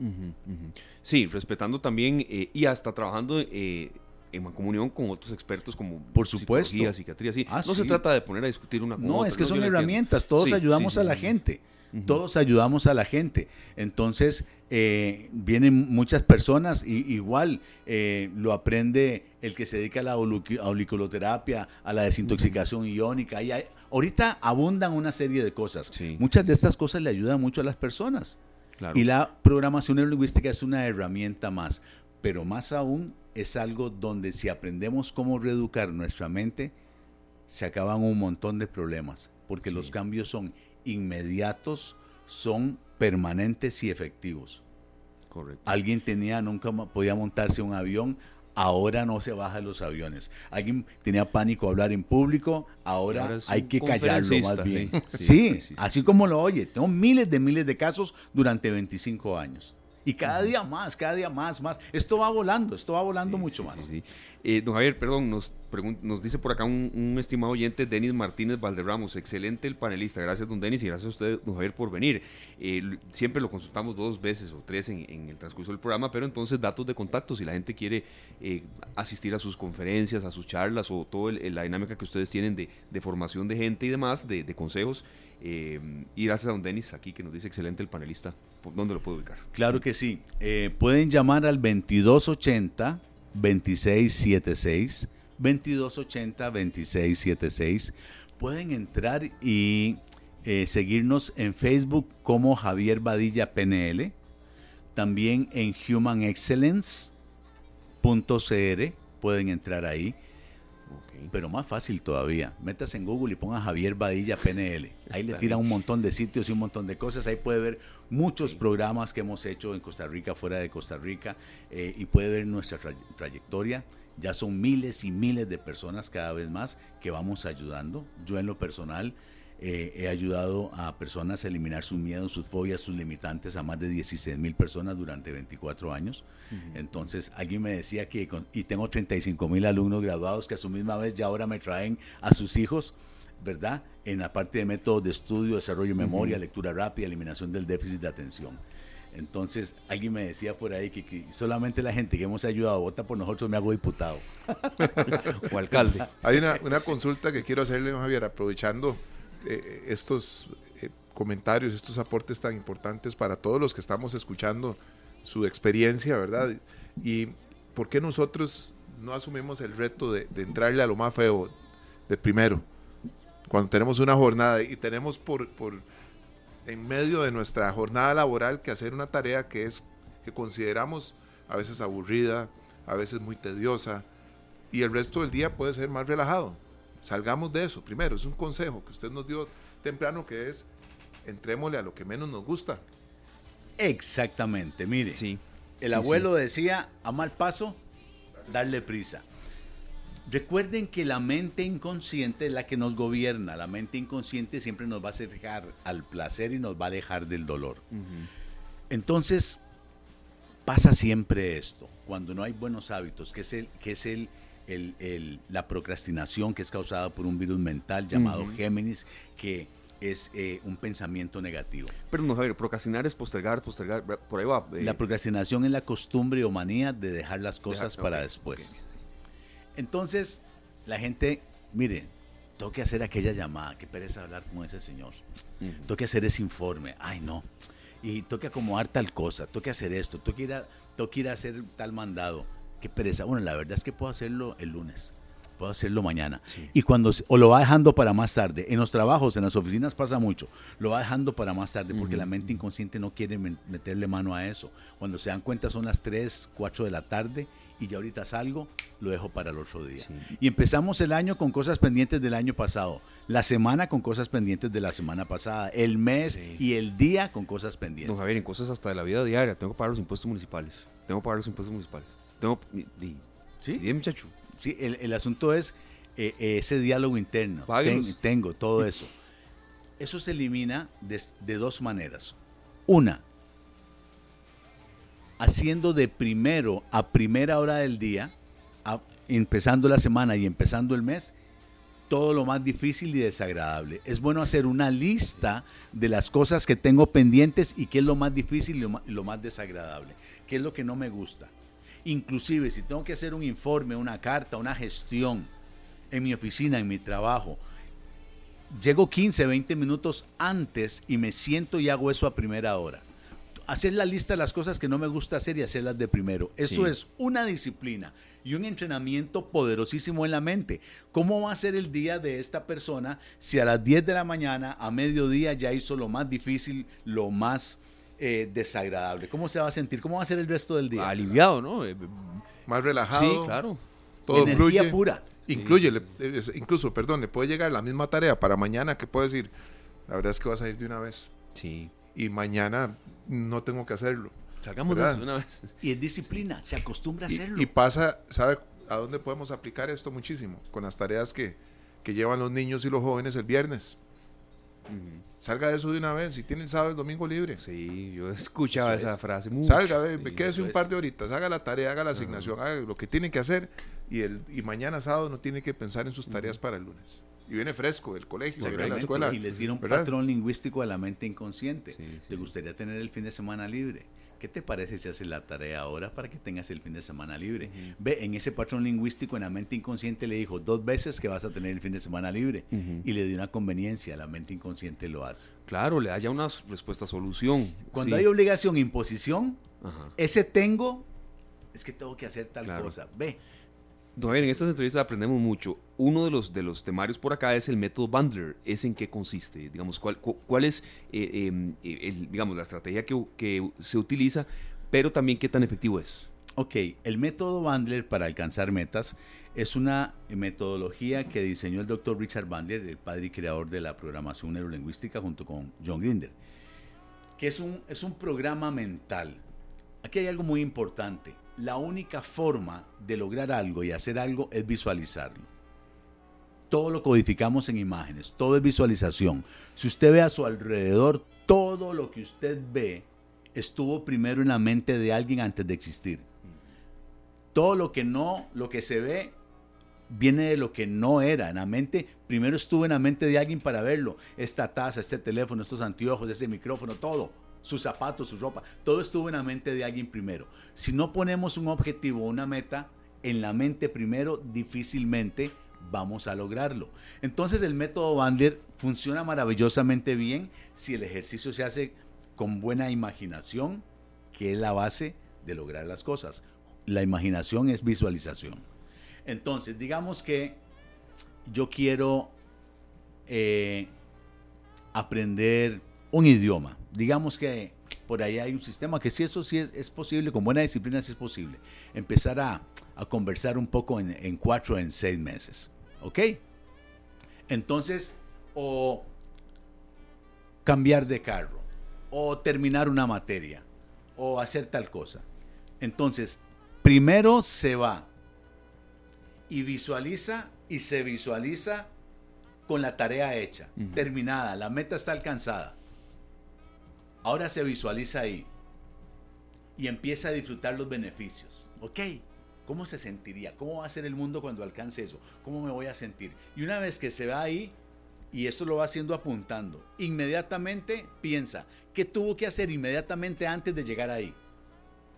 Sí, respetando también eh, y hasta trabajando eh, en comunión con otros expertos como por supuesto psicología, psiquiatría, sí. Ah, no se trata de poner a discutir una cosa. No, es que son herramientas, todos ayudamos a la gente. Todos ayudamos a la gente. Entonces, eh, vienen muchas personas, y, igual eh, lo aprende el que se dedica a la auriculoterapia, a la desintoxicación iónica. Y ahorita abundan una serie de cosas. Muchas de estas cosas le ayudan mucho a las personas. Y la programación neurolingüística es una herramienta más. Pero más aún es algo donde si aprendemos cómo reeducar nuestra mente, se acaban un montón de problemas, porque los cambios son inmediatos, son permanentes y efectivos. Correcto. Alguien tenía, nunca podía montarse un avión, ahora no se baja los aviones. Alguien tenía pánico a hablar en público, ahora, hay que callarlo más bien. Sí, así como lo oye. Tengo miles de miles de casos durante 25 años. Y cada día más, cada día más, más. Esto va volando, esto va volando mucho más. Eh, don Javier, perdón, nos, nos dice por acá un, estimado oyente, Denis Martínez Valderramos. Excelente el panelista. Gracias, don Denis, y gracias a usted, don Javier, por venir. Eh, siempre lo consultamos dos veces o tres en, el transcurso del programa, pero entonces datos de contacto, si la gente quiere eh, asistir a sus conferencias, a sus charlas o toda la dinámica que ustedes tienen de, formación de gente y demás, de, de consejos. Y gracias a don Denis aquí que nos dice excelente el panelista. ¿Dónde lo puedo ubicar? Claro que sí. Eh, pueden llamar al 2280 2676 2280 2676. Pueden entrar y eh, seguirnos en Facebook como Javier Badilla PNL, también en humanexcellence.cr pueden entrar ahí pero más fácil todavía. Metas en Google y ponga Javier Badilla PNL. Ahí le tiran un montón de sitios y un montón de cosas. Ahí puede ver muchos programas que hemos hecho en Costa Rica, fuera de Costa Rica, eh, y puede ver nuestra trayectoria. Ya son miles y miles de personas cada vez más que vamos ayudando. Yo en lo personal eh, he ayudado a personas a eliminar sus miedos, sus fobias, sus limitantes a más de 16 mil personas durante 24 años. Entonces, alguien me decía que, y tengo 35 mil alumnos graduados que a su misma vez ya ahora me traen a sus hijos, ¿verdad? En la parte de métodos de estudio, desarrollo de memoria, lectura rápida, eliminación del déficit de atención. Entonces, alguien me decía por ahí que, solamente la gente que hemos ayudado vota por nosotros, me hago diputado. o alcalde. Hay una, una consulta que quiero hacerle, Javier, aprovechando eh, estos eh, comentarios, estos aportes tan importantes para todos los que estamos escuchando su experiencia, ¿verdad? Y por qué nosotros no asumimos el reto de, entrarle a lo más feo de primero, cuando tenemos una jornada y tenemos por, por en medio de nuestra jornada laboral que hacer una tarea que es que consideramos a veces aburrida, a veces muy tediosa y el resto del día puede ser más relajado. Salgamos de eso. Primero, es un consejo que usted nos dio temprano que es entrémosle a lo que menos nos gusta. Exactamente, mire. Sí. El abuelo decía, a mal paso, darle prisa. Recuerden que la mente inconsciente es la que nos gobierna. La mente inconsciente siempre nos va a acercar al placer y nos va a alejar del dolor. Entonces, pasa siempre esto. Cuando no hay buenos hábitos, que es el, que es el, la procrastinación que es causada por un virus mental llamado Géminis, que es eh, un pensamiento negativo. Pero no, Javier, procrastinar es postergar, postergar, por ahí va. Eh. La procrastinación es la costumbre o manía de dejar las cosas para después. Entonces, la gente, mire, tengo que hacer aquella llamada, qué pereza hablar con ese señor. Tengo que hacer ese informe, ay no. Y tengo que acomodar tal cosa, tengo que hacer esto, tengo que ir a, tengo que ir a hacer tal mandado qué pereza. Bueno, la verdad es que puedo hacerlo el lunes, puedo hacerlo mañana. Y cuando, o lo va dejando para más tarde. En los trabajos, en las oficinas pasa mucho. Lo va dejando para más tarde porque la mente inconsciente no quiere meterle mano a eso. Cuando se dan cuenta son las 3, 4 de la tarde y ya ahorita salgo, lo dejo para el otro día. Y empezamos el año con cosas pendientes del año pasado, la semana con cosas pendientes de la semana pasada, el mes y el día con cosas pendientes. Don Javier, en cosas hasta de la vida diaria, tengo que pagar los impuestos municipales. Tengo que pagar los impuestos municipales. Tengo, ¿Sí? Bien, muchacho. Sí, el, asunto es eh, ese diálogo interno. tengo todo eso. Eso se elimina de, dos maneras. Una, haciendo de primero a primera hora del día, empezando la semana y empezando el mes, todo lo más difícil y desagradable. Es bueno hacer una lista de las cosas que tengo pendientes y qué es lo más difícil y lo más desagradable, qué es lo que no me gusta. Inclusive si tengo que hacer un informe, una carta, una gestión en mi oficina, en mi trabajo, llego 15, 20 minutos antes y me siento y hago eso a primera hora. Hacer la lista de las cosas que no me gusta hacer y hacerlas de primero. Eso es una disciplina y un entrenamiento poderosísimo en la mente. ¿Cómo va a ser el día de esta persona si a las 10 de la mañana, a mediodía, ya hizo lo más difícil, lo más eh, desagradable? ¿Cómo se va a sentir? ¿Cómo va a ser el resto del día? Aliviado, ¿no? Eh, Más relajado. Sí, claro. Todo Energía pura. Incluye, incluso, perdón, le puede llegar la misma tarea para mañana que puede decir, la verdad es que vas a ir de una vez. Sí. Y mañana no tengo que hacerlo. Salgamos de una vez. Y es disciplina, se acostumbra a hacerlo. Y, pasa, ¿sabe a dónde podemos aplicar esto muchísimo? Con las tareas que, que llevan los niños y los jóvenes el viernes. Salga de eso de una vez. Si tiene el sábado el domingo libre. Sí, yo escuchaba esa frase. Salga, ve, quédese un par de horitas, haga la tarea, haga la asignación, haga lo que tiene que hacer. Y, el, y mañana sábado no tiene que pensar en sus tareas para el lunes. Y viene fresco del colegio, viene la escuela. Y les dieron un patrón lingüístico a la mente inconsciente. ¿Te gustaría tener el fin de semana libre? ¿Qué te parece si haces la tarea ahora para que tengas el fin de semana libre? Ve, en ese patrón lingüístico, en la mente inconsciente le dijo dos veces que vas a tener el fin de semana libre y le dio una conveniencia, la mente inconsciente lo hace. Claro, le da ya una respuesta solución. Cuando hay obligación, imposición, ese tengo es que tengo que hacer tal cosa. Ve, en estas entrevistas aprendemos mucho. Uno de los, de los temarios por acá es el método Bundler. ¿Es en qué consiste? Digamos, ¿cuál, cuál es eh, em, el, digamos, la estrategia que, que, se utiliza, pero también qué tan efectivo es? Ok, el método Bandler para alcanzar metas es una metodología que diseñó el doctor Richard Bandler, el padre y creador de la programación neurolingüística, junto con John Grinder, que es un, es un programa mental. Aquí hay algo muy importante la única forma de lograr algo y hacer algo es visualizarlo. todo lo codificamos en imágenes, todo es visualización. Si usted ve a su alrededor, todo lo que usted ve estuvo primero en la mente de alguien antes de existir. Todo lo que no, lo que se ve, viene de lo que no era en la mente. Primero estuvo en la mente de alguien para verlo. Esta taza, este teléfono, estos anteojos, ese micrófono, todo. Sus zapatos, su ropa, todo estuvo en la mente de alguien primero. Si no ponemos un objetivo, una meta en la mente primero, difícilmente vamos a lograrlo. Entonces el método Bandler funciona maravillosamente bien si el ejercicio se hace con buena imaginación, que es la base de lograr las cosas. La imaginación es visualización. Entonces, digamos que yo quiero eh, aprender un idioma. Digamos que por ahí hay un sistema que si eso sí es, posible, con buena disciplina sí es posible. Empezar a, conversar un poco en, en cuatro, en seis meses. ¿Ok? Entonces, o cambiar de carro, o terminar una materia, o hacer tal cosa. Entonces, primero se va y visualiza y se visualiza con la tarea hecha, terminada, la meta está alcanzada. Ahora se visualiza ahí y empieza a disfrutar los beneficios. ¿Ok? ¿Cómo se sentiría? ¿Cómo va a ser el mundo cuando alcance eso? ¿Cómo me voy a sentir? Y una vez que se va ahí, y eso lo va haciendo apuntando, inmediatamente piensa, ¿qué tuvo que hacer inmediatamente antes de llegar ahí?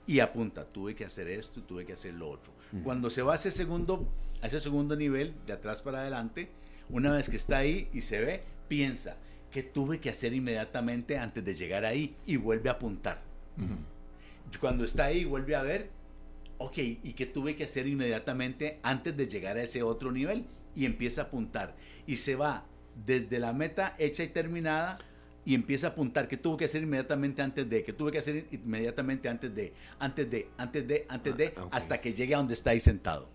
Y apunta, tuve que hacer esto y tuve que hacer lo otro. Cuando se va a ese, segundo, a ese segundo nivel, de atrás para adelante, una vez que está ahí y se ve, piensa, ¿qué tuve que hacer inmediatamente antes de llegar ahí? Y vuelve a apuntar. Cuando está ahí, vuelve a ver, ok, ¿y qué tuve que hacer inmediatamente antes de llegar a ese otro nivel? Y empieza a apuntar. Y se va desde la meta hecha y terminada y empieza a apuntar qué tuvo que hacer inmediatamente antes de, qué tuve que hacer inmediatamente antes de, antes de, antes de, antes de, ah, hasta que llegue a donde está ahí sentado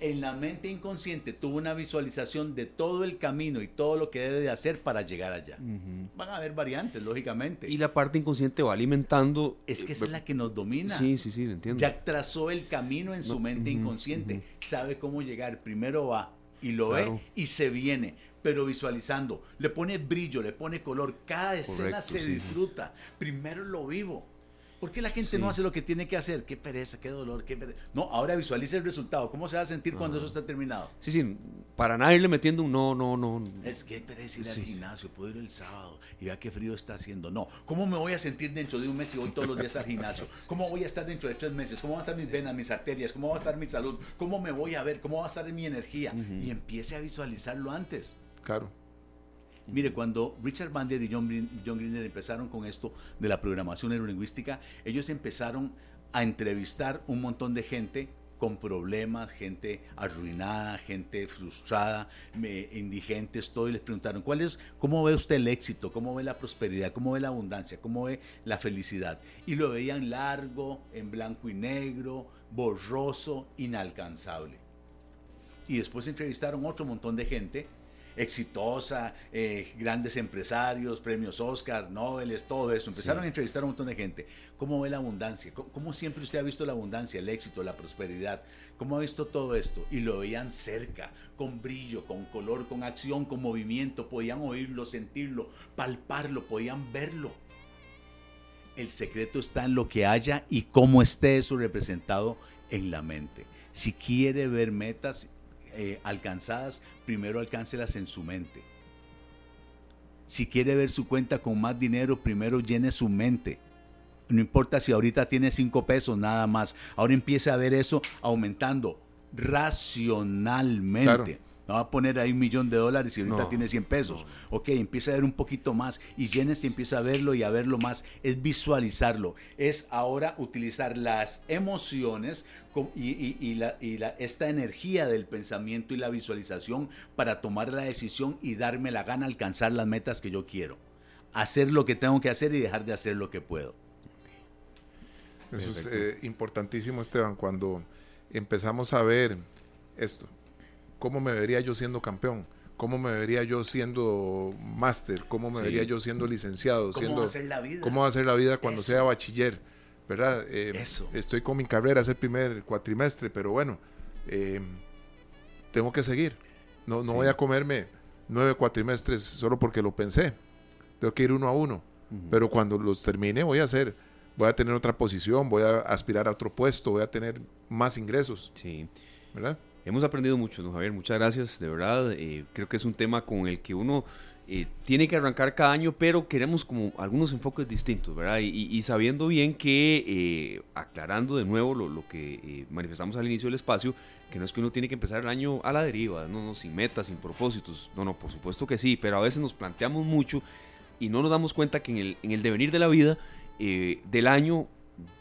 en la mente inconsciente tuvo una visualización de todo el camino y todo lo que debe de hacer para llegar allá. Van a haber variantes, lógicamente. Y la parte inconsciente va alimentando. Es que esa es la que nos domina. Sí, sí, sí, entiendo. Ya trazó el camino en su mente inconsciente. Sabe cómo llegar. Primero va y lo ve y se viene pero visualizando. Le pone brillo, le pone color. Cada escena se disfruta. Primero lo vivo. ¿Por qué la gente no hace lo que tiene que hacer? Qué pereza, qué dolor, qué pereza. No, ahora visualice el resultado. ¿Cómo se va a sentir cuando eso está terminado? Sí, sí, para nada irle metiendo un no, no, no. Es que pereza ir al gimnasio, puedo ir el sábado y vea qué frío está haciendo. No, ¿cómo me voy a sentir dentro de un mes si voy todos los días al gimnasio? ¿Cómo voy a estar dentro de tres meses? ¿Cómo van a estar mis venas, mis arterias? ¿Cómo va a estar mi salud? ¿Cómo me voy a ver? ¿Cómo va a estar mi energía? Y empiece a visualizarlo antes. Claro. Mire, cuando Richard Bandler y John, John Grinder empezaron con esto de la programación neurolingüística, ellos empezaron a entrevistar un montón de gente con problemas, gente arruinada, gente frustrada, indigentes, todo, y les preguntaron, ¿cuál es, ¿cómo ve usted el éxito? ¿Cómo ve la prosperidad? ¿Cómo ve la abundancia? ¿Cómo ve la felicidad? Y lo veían largo, en blanco y negro, borroso, inalcanzable. Y después entrevistaron otro montón de gente exitosa, eh, grandes empresarios, premios Oscar, Nobel, todo eso. Empezaron a entrevistar a un montón de gente. ¿Cómo ve la abundancia? ¿Cómo, siempre usted ha visto la abundancia, el éxito, la prosperidad? ¿Cómo ha visto todo esto? Y lo veían cerca, con brillo, con color, con acción, con movimiento. Podían oírlo, sentirlo, palparlo, podían verlo. El secreto está en lo que haya y cómo esté eso representado en la mente. Si quiere ver metas, eh, alcanzadas, primero alcáncelas en su mente. Si quiere ver su cuenta con más dinero, primero llene su mente. No importa si ahorita tiene cinco pesos, nada más. Ahora empiece a ver eso aumentando racionalmente. No va a poner ahí un millón de dólares y ahorita tiene 100 pesos. Ok, empieza a ver un poquito más y llenes y empieza a verlo y a verlo más. Es visualizarlo. Es ahora utilizar las emociones y, la, esta energía del pensamiento y la visualización para tomar la decisión y darme la gana alcanzar las metas que yo quiero. Hacer lo que tengo que hacer y dejar de hacer lo que puedo. Eso es eh, importantísimo, Esteban, cuando empezamos a ver esto, ¿cómo me vería yo siendo campeón? ¿Cómo me vería yo siendo máster? ¿Cómo me vería yo siendo licenciado? ¿Cómo siendo, va a ser la vida? ¿Cómo va a ser la vida cuando sea bachiller? ¿Verdad? Eh, Eso. Estoy con mi carrera, es el primer cuatrimestre, pero bueno, eh, tengo que seguir. No, no voy a comerme nueve cuatrimestres solo porque lo pensé. Tengo que ir uno a uno. Pero cuando los termine voy a hacer, voy a tener otra posición, voy a aspirar a otro puesto, voy a tener más ingresos. Sí. ¿Verdad? Hemos aprendido mucho, don Javier. Muchas gracias, de verdad. Eh, creo que es un tema con el que uno eh, tiene que arrancar cada año, pero queremos como algunos enfoques distintos, ¿verdad? Y, sabiendo bien que, eh, aclarando de nuevo lo, que manifestamos al inicio del espacio, que no es que uno tiene que empezar el año a la deriva, no, no, sin metas, sin propósitos. No, no, por supuesto que sí, pero a veces nos planteamos mucho y no nos damos cuenta que en el, en el devenir de la vida del año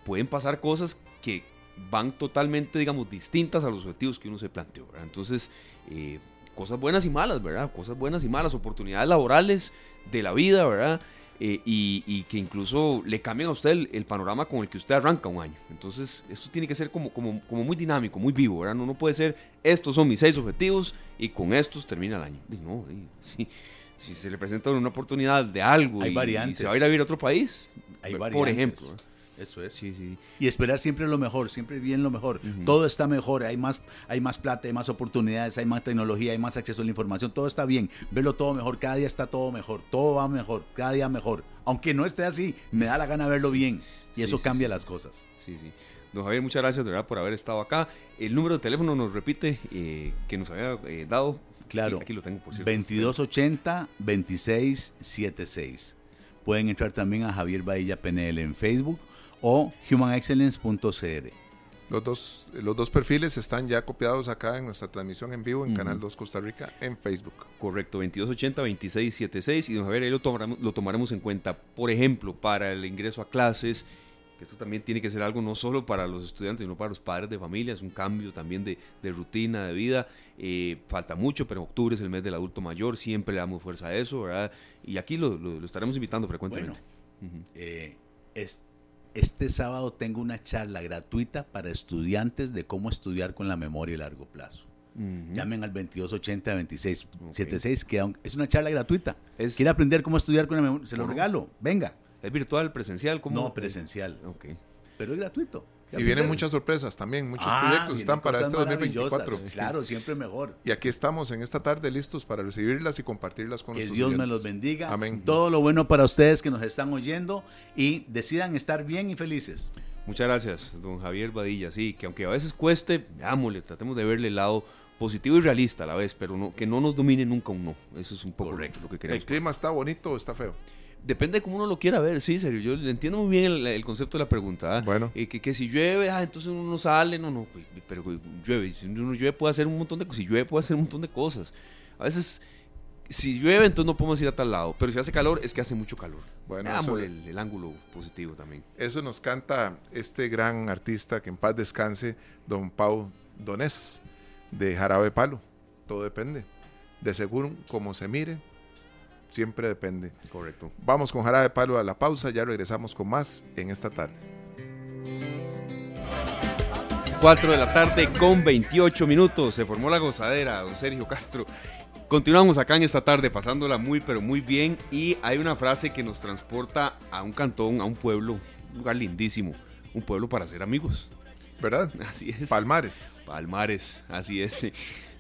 pueden pasar cosas que van totalmente, digamos, distintas a los objetivos que uno se planteó. Entonces, eh, cosas buenas y malas, ¿verdad? Cosas buenas y malas, oportunidades laborales de la vida, ¿verdad? Eh, y, que incluso le cambian a usted el, panorama con el que usted arranca un año. Entonces, esto tiene que ser como, como, como muy dinámico, muy vivo, ¿verdad? No, no puede ser, estos son mis seis objetivos y con estos termina el año. no, si, si, se le presenta una oportunidad de algo Hay y, variantes. se va a ir a vivir a otro país, Hay por variantes. ejemplo. Eso es. Sí, sí. Y esperar siempre lo mejor, siempre bien lo mejor. Todo está mejor, hay más, hay más plata, hay más oportunidades, hay más tecnología, hay más acceso a la información, todo está bien. Verlo todo mejor, cada día está todo mejor, todo va mejor, cada día mejor. Aunque no esté así, me da la gana verlo bien y eso cambia las cosas. Sí, sí. Don Javier, muchas gracias de verdad por haber estado acá. El número de teléfono nos repite eh, que nos había eh, dado. Claro. Aquí, lo tengo, por cierto. 2280-2676. Pueden entrar también a Javier Bahía PNL en Facebook o humanexcellence.cr. Los dos, los dos perfiles están ya copiados acá en nuestra transmisión en vivo en Canal 2 Costa Rica en Facebook. Correcto, 2280-2676 y don Javier, ahí lo tomaremos, lo tomaremos en cuenta, por ejemplo, para el ingreso a clases, que esto también tiene que ser algo no solo para los estudiantes, sino para los padres de familia, es un cambio también de, rutina, de vida. Eh, falta mucho, pero octubre es el mes del adulto mayor, siempre le damos fuerza a eso, ¿verdad? Y aquí lo, estaremos invitando frecuentemente. Bueno, eh, este sábado tengo una charla gratuita para estudiantes de cómo estudiar con la memoria a largo plazo. Llamen al 2280-2676, que es una charla gratuita. ¿Quiere aprender cómo estudiar con la memoria? Se lo regalo, venga. ¿Es virtual, presencial? ¿cómo? No, presencial. Okay. Pero es gratuito. Y vienen muchas sorpresas también, muchos ah, proyectos están para este 2024. Claro, siempre mejor. Y aquí estamos en esta tarde listos para recibirlas y compartirlas con Que Dios me los bendiga. Amén. Todo lo bueno para ustedes que nos están oyendo y decidan estar bien y felices. Muchas gracias, don Javier Badilla. Sí, que aunque a veces cueste, veámosle, tratemos de verle el lado positivo y realista a la vez, pero no, que no nos domine nunca un no. Eso es un poco Correcto. lo que queremos. ¿El clima está bonito o está feo? Depende de cómo uno lo quiera ver, sí, serio. Yo entiendo muy bien el, concepto de la pregunta. ¿ah? Bueno. Eh, que, que, si llueve, ah, entonces uno no sale, no, no, pues, pero llueve. Si uno llueve puede hacer un montón de cosas. Si llueve puede hacer un montón de cosas. A veces, si llueve, entonces no podemos ir a tal lado. Pero si hace calor, es que hace mucho calor. Bueno, eso, el, el, ángulo positivo también. Eso nos canta este gran artista que en paz descanse, don Pau Donés, de Jarabe Palo. Todo depende. De según como se mire, siempre depende. Correcto. Vamos con Jara de Palo a la pausa, ya regresamos con más en esta tarde. 4 de la tarde con 28 minutos. Se formó la gozadera, don Sergio Castro. Continuamos acá en esta tarde pasándola muy pero muy bien y hay una frase que nos transporta a un cantón, a un pueblo, un lugar lindísimo, un pueblo para ser amigos. ¿Verdad? Así es. Palmares. Palmares, así es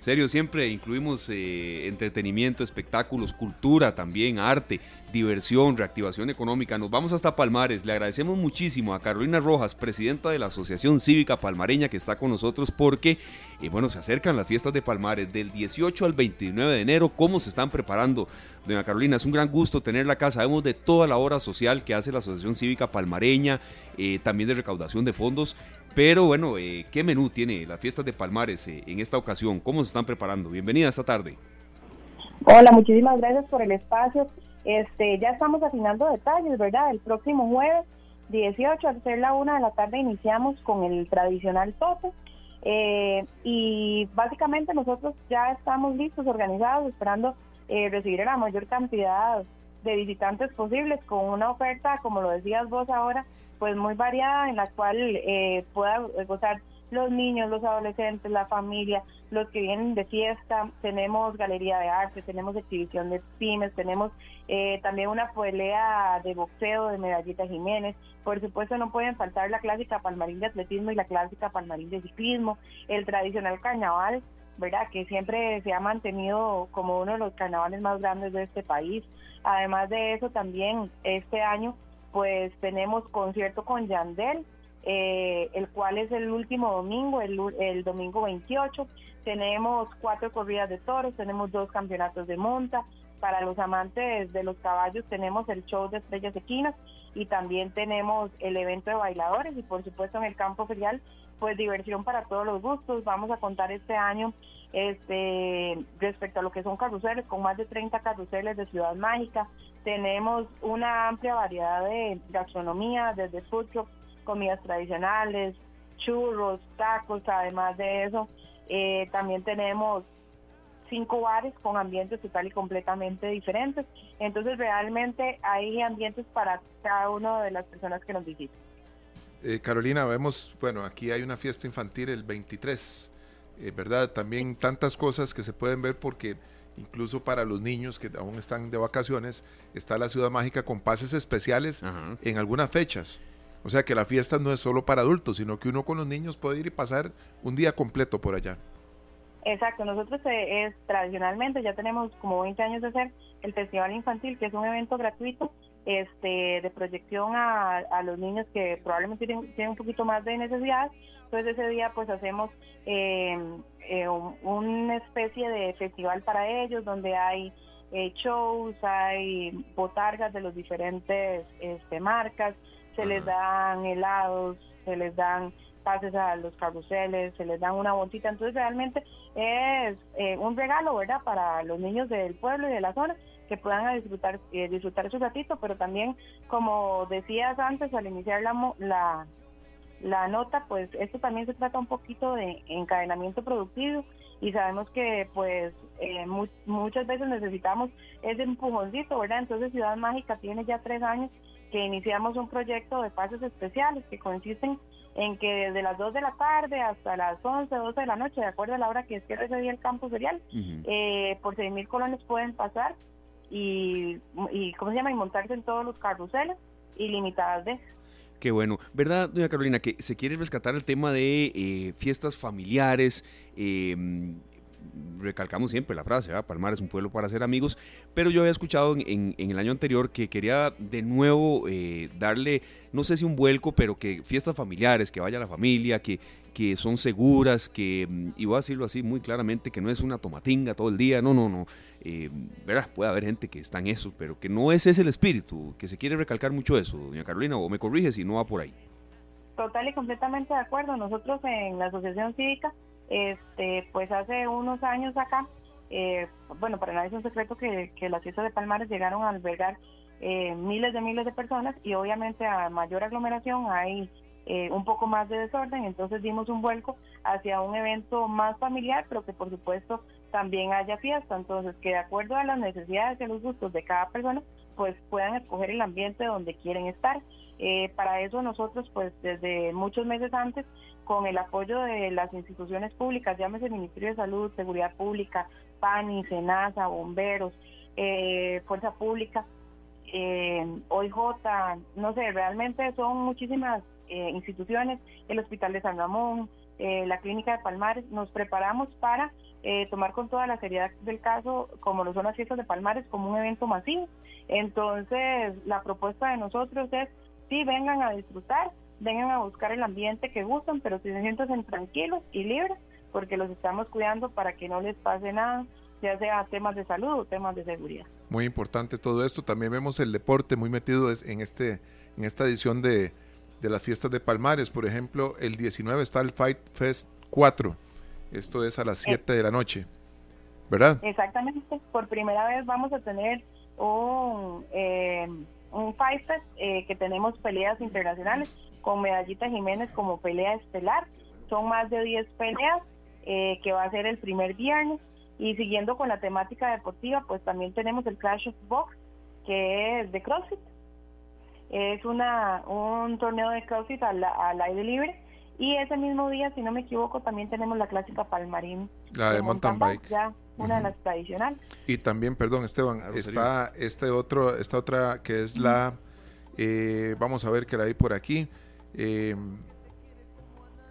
serio, siempre incluimos eh, entretenimiento, espectáculos, cultura también, arte, diversión, reactivación económica. Nos vamos hasta Palmares. Le agradecemos muchísimo a Carolina Rojas, presidenta de la Asociación Cívica Palmareña, que está con nosotros porque, eh, bueno, se acercan las fiestas de Palmares del 18 al 29 de enero. ¿Cómo se están preparando? Doña Carolina, es un gran gusto tenerla acá. Sabemos de toda la obra social que hace la Asociación Cívica Palmareña, eh, también de recaudación de fondos. Pero bueno, eh, ¿qué menú tiene las fiestas de Palmares eh, en esta ocasión? ¿Cómo se están preparando? Bienvenida esta tarde. Hola, muchísimas gracias por el espacio. Este, ya estamos afinando detalles, ¿verdad? El próximo jueves 18 al ser la una de la tarde iniciamos con el tradicional tope. Eh, y básicamente nosotros ya estamos listos, organizados, esperando recibir la mayor cantidad de visitantes posibles con una oferta, como lo decías vos ahora, pues muy variada en la cual eh, pueda gozar los niños, los adolescentes, la familia, los que vienen de fiesta, tenemos galería de arte, tenemos exhibición de pymes, tenemos eh, también una pelea de boxeo de Medallita Jiménez, por supuesto no pueden faltar la clásica palmarín de atletismo y la clásica palmarín de ciclismo, el tradicional carnaval ¿verdad? Que siempre se ha mantenido como uno de los carnavales más grandes de este país. Además de eso, también este año, pues tenemos concierto con Yandel, eh, el cual es el último domingo, el, el domingo 28. Tenemos cuatro corridas de toros, tenemos dos campeonatos de monta. Para los amantes de los caballos tenemos el show de estrellas equinas y también tenemos el evento de bailadores y por supuesto en el campo ferial pues diversión para todos los gustos. Vamos a contar este año este respecto a lo que son carruseles, con más de 30 carruseles de Ciudad Mágica. Tenemos una amplia variedad de gastronomía, desde food comidas tradicionales, churros, tacos, además de eso. Eh, también tenemos cinco bares con ambientes total y completamente diferentes. Entonces realmente hay ambientes para cada una de las personas que nos visitan. Eh, Carolina, vemos, bueno, aquí hay una fiesta infantil el 23, eh, ¿verdad? También tantas cosas que se pueden ver porque incluso para los niños que aún están de vacaciones, está la ciudad mágica con pases especiales en algunas fechas. O sea que la fiesta no es solo para adultos, sino que uno con los niños puede ir y pasar un día completo por allá. Exacto, nosotros eh, es tradicionalmente ya tenemos como 20 años de hacer el Festival Infantil, que es un evento gratuito este, de proyección a, los niños que probablemente tienen, un poquito más de necesidad. Entonces ese día pues hacemos em, eh, una especie de festival para ellos donde hay eh, shows, hay botargas de los diferentes este, marcas, se les dan helados, se les dan pases a los carruseles, se les dan una botita. Entonces realmente es eh, un regalo, ¿verdad? Para los niños del pueblo y de la zona que puedan disfrutar eh, disfrutar su ratito, pero también, como decías antes al iniciar la, la, la nota, pues esto también se trata un poquito de encadenamiento productivo y sabemos que pues eh, muchas veces necesitamos ese empujoncito, ¿verdad? Entonces Ciudad Mágica tiene ya tres años que iniciamos un proyecto de pases especiales que consisten en que desde las 2 de la tarde hasta las 11, 12 de la noche, de acuerdo a la hora que cierre ese día el campo serial, eh, por 6 mil colones pueden pasar y, y, ¿cómo se llama? Y montarse en todos los carruseles ilimitadas de Qué bueno. ¿Verdad, doña Carolina, que se quiere rescatar el tema de eh, fiestas familiares? Eh, recalcamos siempre la frase, ¿verdad? Palmar es un pueblo para ser amigos, pero yo había escuchado en, el año anterior que quería de nuevo eh, darle, no sé si un vuelco, pero que fiestas familiares, que vaya la familia, que, que son seguras, que, mm, y voy a decirlo así muy claramente, que no es una tomatinga todo el día, no, no, no, eh, ¿verdad? Puede haber gente que está en eso, pero que no ese es el espíritu, que se quiere recalcar mucho eso, doña Carolina, o me corrige si no va por ahí. Total y completamente de acuerdo. Nosotros en la Asociación Cívica este, pues hace unos años acá, eh, bueno, para nadie es un secreto que, las fiestas de Palmares llegaron a albergar eh, miles de miles de personas y obviamente a mayor aglomeración hay eh, un poco más de desorden, entonces dimos un vuelco hacia un evento más familiar, pero que por supuesto también haya fiesta, entonces que de acuerdo a las necesidades y los gustos de cada persona, pues puedan escoger el ambiente donde quieren estar. para eso nosotros, pues desde muchos meses antes, con el apoyo de las instituciones públicas, llámese Ministerio de Salud, Seguridad Pública, PANI, SENASA, bomberos, eh, Fuerza Pública, eh, OIJ, no sé, realmente son muchísimas eh, instituciones, el Hospital de San Ramón, eh, la Clínica de Palmares, nos preparamos para tomar con toda la seriedad del caso, como lo son las fiestas de Palmares, como un evento masivo. Entonces, la propuesta de nosotros es, sí, vengan a disfrutar, vengan a buscar el ambiente que gustan, pero si se sienten tranquilos y libres, porque los estamos cuidando para que no les pase nada, ya sea temas de salud o temas de seguridad. Muy importante todo esto. También vemos el deporte muy metido en, este, en esta edición de, de las fiestas de Palmares. Por ejemplo, el 19 está el Fight Fest 4. Esto es a las 7 de la noche, ¿verdad? Exactamente. Por primera vez vamos a tener un, eh, un Fight Fest eh, que tenemos peleas internacionales con Medallita Jiménez como pelea estelar. Son más de 10 peleas eh, que va a ser el primer viernes. Y siguiendo con la temática deportiva, pues también tenemos el Clash of Box, que es de CrossFit. Es una un torneo de CrossFit al, aire libre. Y ese mismo día, si no me equivoco, también tenemos la clásica Palmarín. La de, mountain, bike. Ya, una de las tradicionales. Y también, perdón, Esteban, está este otro, esta otra que es la, eh, vamos a ver que la hay por aquí, eh,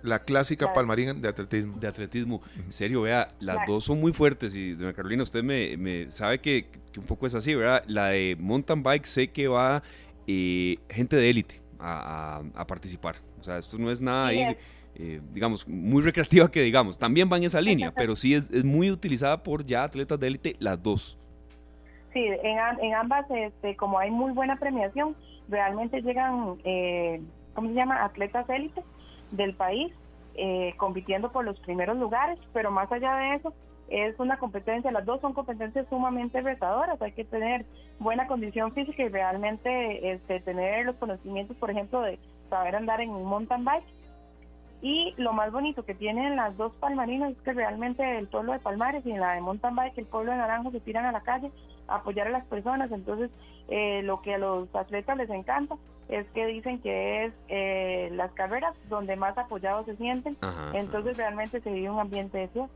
La clásica Palmarín de atletismo. De atletismo. En serio, vea, las dos son muy fuertes. Y, doña Carolina, usted me, sabe que, un poco es así, ¿verdad? La de mountain bike sé que va eh, gente de élite a, participar. O sea, esto no es nada ahí, eh, digamos, muy recreativa que digamos. También va en esa línea, pero sí es, es muy utilizada por ya atletas de élite las dos. Sí, en, en ambas, este, como hay muy buena premiación, realmente llegan, eh, ¿cómo se llama? Atletas élite del país eh, compitiendo por los primeros lugares, pero más allá de eso, es una competencia, las dos son competencias sumamente retadoras, hay que tener buena condición física y realmente este, tener los conocimientos, por ejemplo, de saber andar en un mountain bike. Y lo más bonito que tienen las dos palmarinas es que realmente el pueblo de Palmares y la de mountain bike, el pueblo de Naranjo se tiran a la calle a apoyar a las personas, entonces eh, lo que a los atletas les encanta es que dicen que es eh, las carreras donde más apoyados se sienten, entonces realmente se vive un ambiente de fiesta.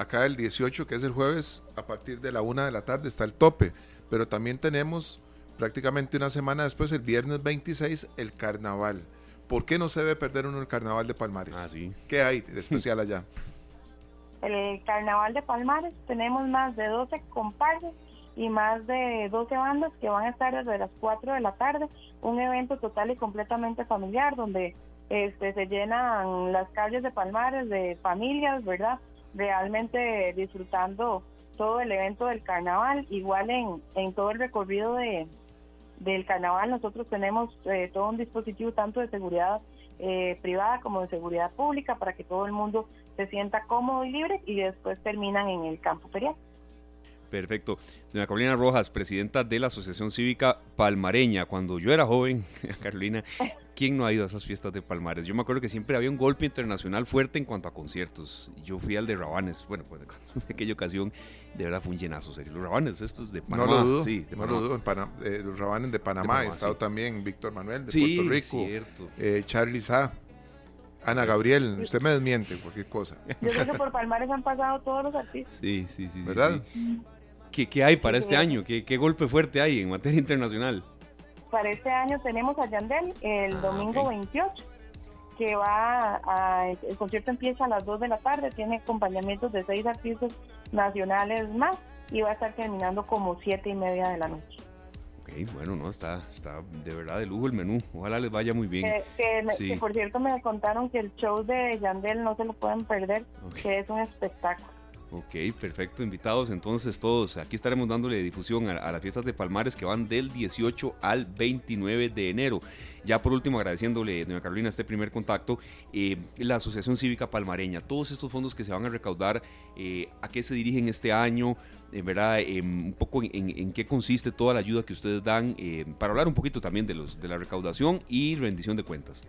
Acá el 18, que es el jueves, a partir de la una de la tarde está el tope, pero también tenemos prácticamente una semana después, el viernes 26, el carnaval. ¿Por qué no se debe perder uno el carnaval de Palmares? Ah, ¿Qué hay de especial allá? El carnaval de Palmares tenemos más de 12 comparsas y más de 12 bandas que van a estar desde las 4 de la tarde, un evento total y completamente familiar donde este, se llenan las calles de Palmares de familias, ¿verdad? Realmente disfrutando todo el evento del carnaval, igual en, en todo el recorrido de, del carnaval nosotros tenemos eh, todo un dispositivo tanto de seguridad eh, privada como de seguridad pública para que todo el mundo se sienta cómodo y libre y después terminan en el campo ferial. Perfecto. Doña Carolina Rojas, presidenta de la Asociación Cívica Palmareña. Cuando yo era joven, Carolina, ¿quién no ha ido a esas fiestas de Palmares? Yo me acuerdo que siempre había un golpe internacional fuerte en cuanto a conciertos. Yo fui al de Rabanes, bueno, pues en aquella ocasión de verdad fue un llenazo, serio. Los Rabanes estos de Panamá. No lo dudo, sí, no lo dudo. En eh, los Rabanes de Panamá, he estado también Víctor Manuel de Puerto Rico, eh, Charlie Sá. Ana Gabriel, usted me desmiente cualquier cosa. Yo creo que por Palmares han pasado todos los artistas. Sí, sí, sí. ¿Verdad? ¿Qué, hay para este año? ¿Qué, golpe fuerte hay en materia internacional? Para este año tenemos a Yandel el ah, domingo 28, que va a, el concierto empieza a las 2 de la tarde, tiene acompañamientos de seis artistas nacionales más y va a estar terminando como siete y media de la noche. Ok, bueno, no, está, está de verdad de lujo el menú. Ojalá les vaya muy bien. Que, por cierto me contaron que el show de Yandel no se lo pueden perder, que es un espectáculo. Ok, perfecto, invitados entonces todos. Aquí estaremos dándole difusión a, las fiestas de Palmares que van del 18 al 29 de enero. Ya por último, agradeciéndole, doña Carolina, este primer contacto, eh, la Asociación Cívica Palmareña, todos estos fondos que se van a recaudar, eh, ¿a qué se dirigen este año? Eh, ¿verdad? un poco en, qué consiste toda la ayuda que ustedes dan, para hablar un poquito también de, los, de la recaudación y rendición de cuentas.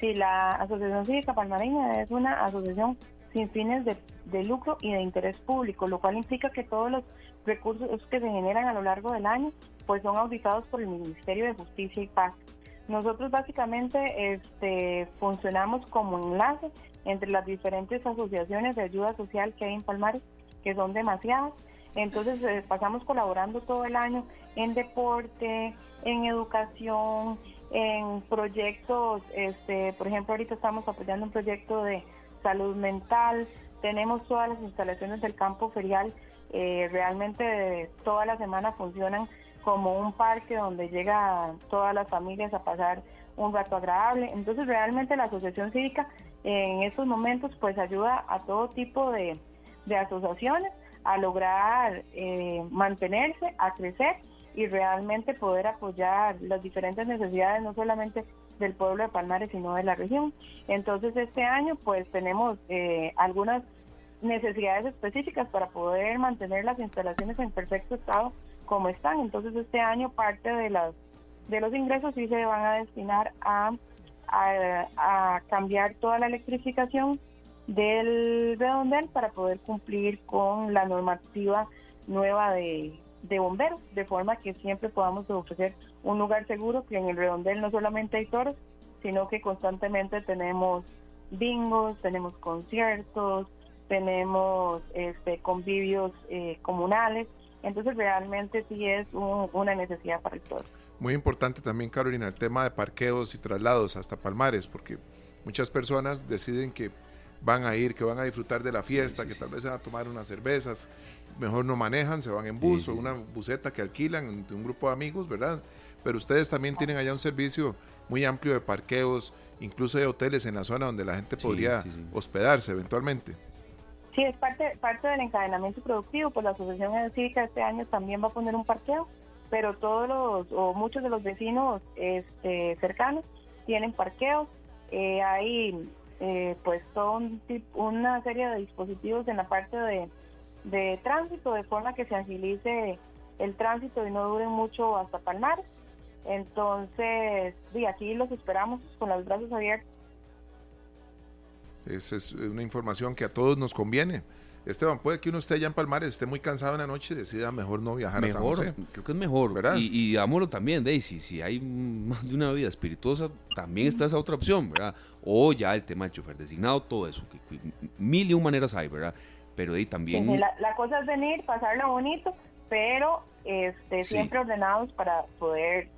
Sí, la Asociación Cívica Palmareña es una asociación sin fines de, lucro y de interés público, lo cual implica que todos los recursos que se generan a lo largo del año pues son auditados por el Ministerio de Justicia y Paz. Nosotros básicamente este, funcionamos como enlace entre las diferentes asociaciones de ayuda social que hay en Palmares, que son demasiadas. Entonces eh, pasamos colaborando todo el año en deporte, en educación, en proyectos, este, por ejemplo ahorita estamos apoyando un proyecto de salud mental, tenemos todas las instalaciones del campo ferial, eh, realmente toda la semana funcionan como un parque donde llegan todas las familias a pasar un rato agradable. Entonces realmente la asociación cívica en estos momentos pues ayuda a todo tipo de, asociaciones a lograr eh, mantenerse, a crecer y realmente poder apoyar las diferentes necesidades, no solamente del pueblo de Palmares, sino de la región. Entonces, este año, pues tenemos eh, algunas necesidades específicas para poder mantener las instalaciones en perfecto estado como están. Entonces, este año parte de las de los ingresos sí se van a destinar a, a, cambiar toda la electrificación del redondel para poder cumplir con la normativa nueva de, de bomberos, de forma que siempre podamos ofrecer un lugar seguro, que en el redondel no solamente hay toros, sino que constantemente tenemos bingos, tenemos conciertos, tenemos este, convivios eh, comunales, entonces realmente sí es una necesidad para el toro. Muy importante también, Carolina, el tema de parqueos y traslados hasta Palmares, porque muchas personas deciden que van a ir, que van a disfrutar de la fiesta, que tal vez van a tomar unas cervezas, mejor no manejan, se van en bus o una buseta que alquilan de un grupo de amigos, ¿verdad? Pero ustedes también tienen allá un servicio muy amplio de parqueos, incluso de hoteles en la zona donde la gente podría hospedarse eventualmente. Sí, es parte, parte del encadenamiento productivo, pues la Asociación Cívica este año también va a poner un parqueo, pero todos los, o muchos de los vecinos este, cercanos tienen parqueos, eh, hay eh, pues son una serie de dispositivos en la parte de, de tránsito, de forma que se agilice el tránsito y no dure mucho hasta Palmar. Entonces, sí, aquí los esperamos con los brazos abiertos. Esa es una información que a todos nos conviene. Esteban, puede que uno esté allá en Palmares, esté muy cansado en la noche y decida mejor no viajar a San José. Creo que es mejor, ¿verdad? Y, y digámoslo también, Daisy, si hay más de una vida espirituosa, también está esa otra opción, ¿verdad? O ya el tema del chofer designado, todo eso, que, mil y un maneras hay, ¿verdad? Pero ahí también... la, cosa es venir, pasarla bonito, pero este, siempre ordenados para poder,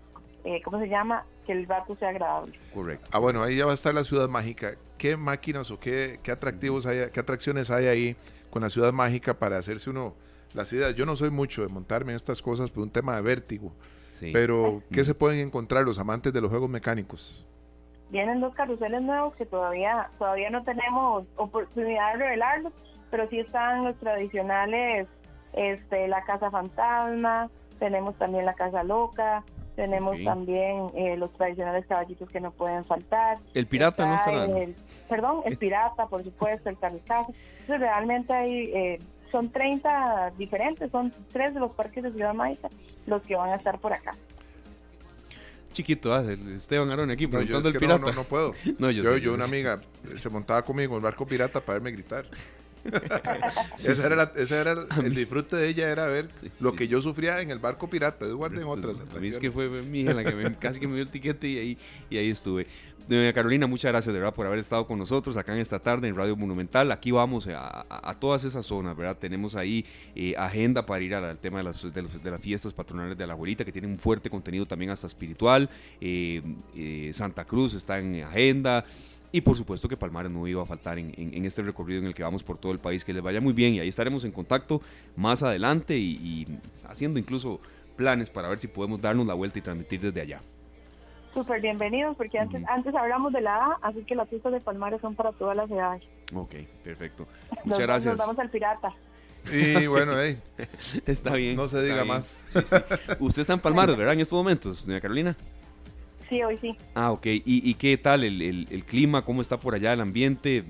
eh, ¿cómo se llama? Que el rato sea agradable. Correcto. Ah, bueno, ahí ya va a estar la ciudad mágica. ¿Qué máquinas o qué, qué atractivos hay, qué atracciones hay ahí? Con la ciudad mágica para hacerse uno las ideas. Yo no soy mucho de montarme en estas cosas por un tema de vértigo. Pero, ¿qué se pueden encontrar los amantes de los juegos mecánicos? Vienen dos carruseles nuevos que todavía, todavía no tenemos oportunidad de revelarlos, pero sí están los tradicionales, este, la Casa Fantasma, tenemos también la Casa Loca, tenemos también eh, los tradicionales caballitos que no pueden faltar. El pirata no estará. perdón, el pirata, por supuesto, el kamikaze. Entonces, realmente hay, eh, son 30 diferentes, son tres de los parques de Ciudad Mágica los que van a estar por acá. Chiquito, ah, Esteban Arón aquí preguntando el pirata. No, no, puedo. yo, yo, una amiga se montaba conmigo en el barco pirata para verme gritar. Ese, era ese, era el disfrute de ella, era ver lo que yo sufría en el barco pirata. Eduardo en otras. A mí es que fue mi hija la que casi que me dio el tiquete y ahí, y ahí estuve. Doña Carolina, muchas gracias de verdad por haber estado con nosotros acá en esta tarde en Radio Monumental. Aquí vamos a, todas esas zonas, ¿verdad? Tenemos ahí eh, agenda para ir al tema de las, de, las fiestas patronales de la abuelita, que tienen un fuerte contenido también hasta espiritual. Eh, eh, Santa Cruz está en agenda. Y por supuesto que Palmares no iba a faltar en, este recorrido en el que vamos por todo el país. Que les vaya muy bien y ahí estaremos en contacto más adelante y, haciendo incluso planes para ver si podemos darnos la vuelta y transmitir desde allá. Súper bienvenidos, porque antes, antes hablamos de la A, así que las pistas de Palmares son para todas las edades. Ok, perfecto. Muchas gracias. Nos vamos al pirata. Y bueno, hey, está bien. No se diga más. Usted está en Palmares, ¿verdad? En estos momentos, doña Carolina. Sí, hoy sí. Ah, ok. ¿Y, qué tal el, clima? ¿Cómo está por allá el ambiente?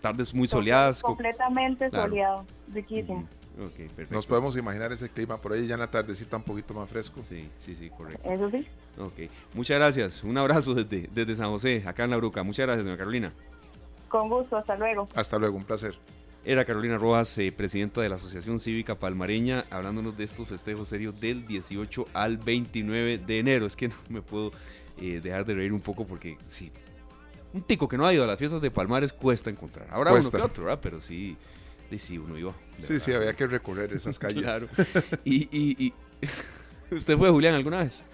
Tardes muy soleadas. Completamente soleado, riquísimo. Okay, Nos podemos imaginar ese clima por ahí ya en la tardecita un poquito más fresco. Sí, sí, sí, correcto. Eso sí. Ok, muchas gracias. Un abrazo desde, desde San José, acá en La Bruca. Muchas gracias, doña Carolina. Con gusto, hasta luego. Hasta luego, un placer. Era Carolina Rojas, eh, presidenta de la Asociación Cívica Palmareña, hablándonos de estos festejos serios del 18 al 29 de enero. Es que no me puedo eh, dejar de reír un poco porque sí, un tico que no ha ido a las fiestas de Palmares cuesta encontrar. Ahora uno que otro, ¿verdad? Pero sí, sí, uno iba. Sí, sí, había que recorrer esas calles. claro. Y, y, ¿Usted fue, Julián, alguna vez?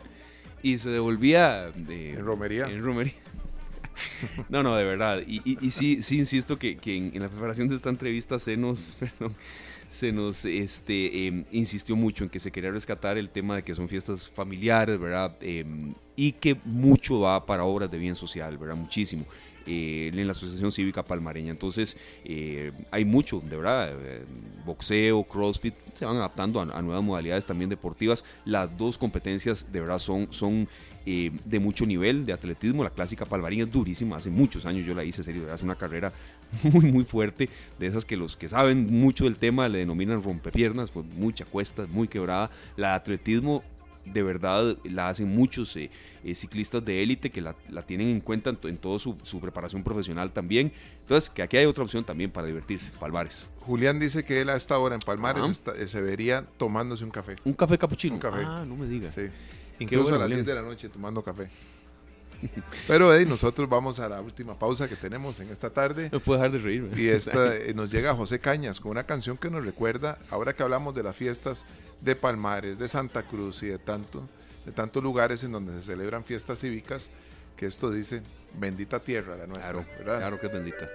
Y se devolvía de... En romería. En romería. No, no, de verdad. Y, y, sí, sí insisto que, que en, en, la preparación de esta entrevista se nos, perdón, se nos este, em, insistió mucho en que se quería rescatar el tema de que son fiestas familiares, ¿verdad? Em, y que mucho va para obras de bien social, ¿verdad? Muchísimo. Eh, en la Asociación Cívica Palmareña. Entonces, eh, hay mucho, de verdad, eh, boxeo, crossfit, se van adaptando a, nuevas modalidades también deportivas. Las dos competencias, de verdad, son, son de mucho nivel de atletismo. La clásica palmareña es durísima, hace muchos años yo la hice, serio, es una carrera muy, muy fuerte, de esas que los que saben mucho del tema le denominan rompepiernas, pues mucha cuesta, muy quebrada. La de atletismo de verdad la hacen muchos eh, eh, ciclistas de élite que la, tienen en cuenta en, toda su, preparación profesional también. Entonces, que aquí hay otra opción también para divertirse, Palmares. Julián dice que él a esta hora en Palmares eh, se vería tomándose un café. ¿Un café capuchino? Un café. Ah, no me digas. Sí. Incluso a las 10 de la noche tomando café. Pero hey, nosotros vamos a la última pausa que tenemos en esta tarde. No puedo dejar de reírme. Y esta, nos llega José Cañas con una canción que nos recuerda, ahora que hablamos de las fiestas de Palmares, de Santa Cruz y de tanto, de tantos lugares en donde se celebran fiestas cívicas, que esto dice, bendita tierra la nuestra, Claro, ¿verdad? claro que es bendita.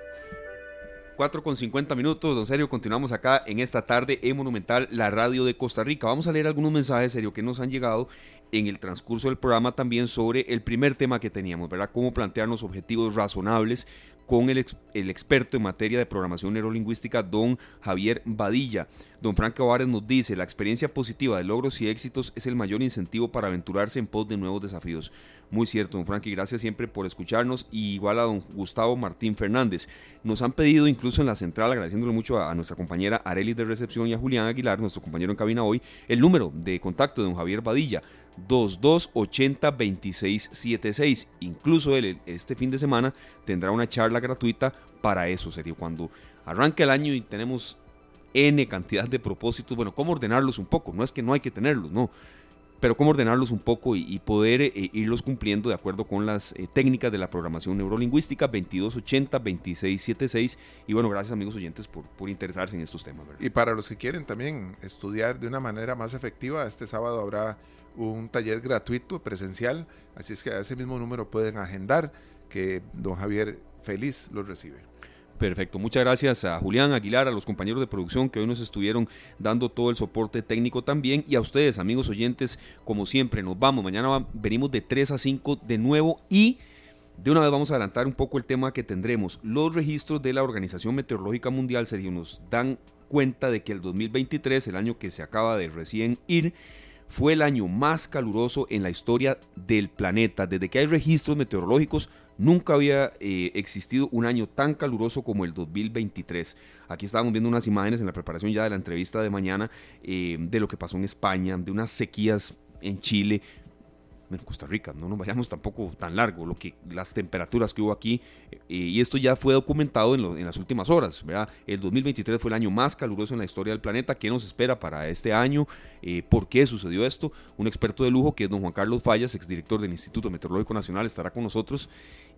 4 con 50 minutos, don Serio, continuamos acá en esta tarde en Monumental, la radio de Costa Rica. Vamos a leer algunos mensajes, Serio, que nos han llegado en el transcurso del programa también sobre el primer tema que teníamos, ¿verdad? Cómo plantearnos objetivos razonables con el, el experto en materia de programación neurolingüística, don Javier Badilla. Don Franco Vares nos dice, la experiencia positiva de logros y éxitos es el mayor incentivo para aventurarse en pos de nuevos desafíos. Muy cierto, don Frankie, gracias siempre por escucharnos. Y igual a don Gustavo Martín Fernández. Nos han pedido incluso en la central, agradeciéndole mucho a, a nuestra compañera Arelis de recepción y a Julián Aguilar, nuestro compañero en cabina hoy, el número de contacto de don Javier Badilla. 2280-2676. Incluso él este fin de semana tendrá una charla gratuita para eso, serio. Cuando arranque el año y tenemos N cantidad de propósitos, bueno, cómo ordenarlos un poco. No es que no hay que tenerlos, no. Pero cómo ordenarlos un poco y, poder eh, irlos cumpliendo de acuerdo con las eh, técnicas de la programación neurolingüística 2280-2676. Y bueno, gracias amigos oyentes por, por interesarse en estos temas. ¿verdad? Y para los que quieren también estudiar de una manera más efectiva, este sábado habrá un taller gratuito, presencial, así es que a ese mismo número pueden agendar, que don Javier feliz los recibe. Perfecto, muchas gracias a Julián Aguilar, a los compañeros de producción que hoy nos estuvieron dando todo el soporte técnico también y a ustedes, amigos oyentes, como siempre, nos vamos. Mañana venimos de 3 a 5 de nuevo y de una vez vamos a adelantar un poco el tema que tendremos. Los registros de la Organización Meteorológica Mundial, Sergio, nos dan cuenta de que el 2023, el año que se acaba de recién ir, fue el año más caluroso en la historia del planeta. Desde que hay registros meteorológicos, nunca había eh, existido un año tan caluroso como el 2023. Aquí estábamos viendo unas imágenes en la preparación ya de la entrevista de mañana eh, de lo que pasó en España, de unas sequías en Chile, en Costa Rica, no nos vayamos tampoco tan largo, lo que las temperaturas que hubo aquí, eh, y esto ya fue documentado en, en las últimas horas, ¿verdad? El 2023 fue el año más caluroso en la historia del planeta, ¿qué nos espera para este año? ¿Por qué sucedió esto? Un experto de lujo que es don Juan Carlos Fallas, exdirector del Instituto Meteorológico Nacional, estará con nosotros,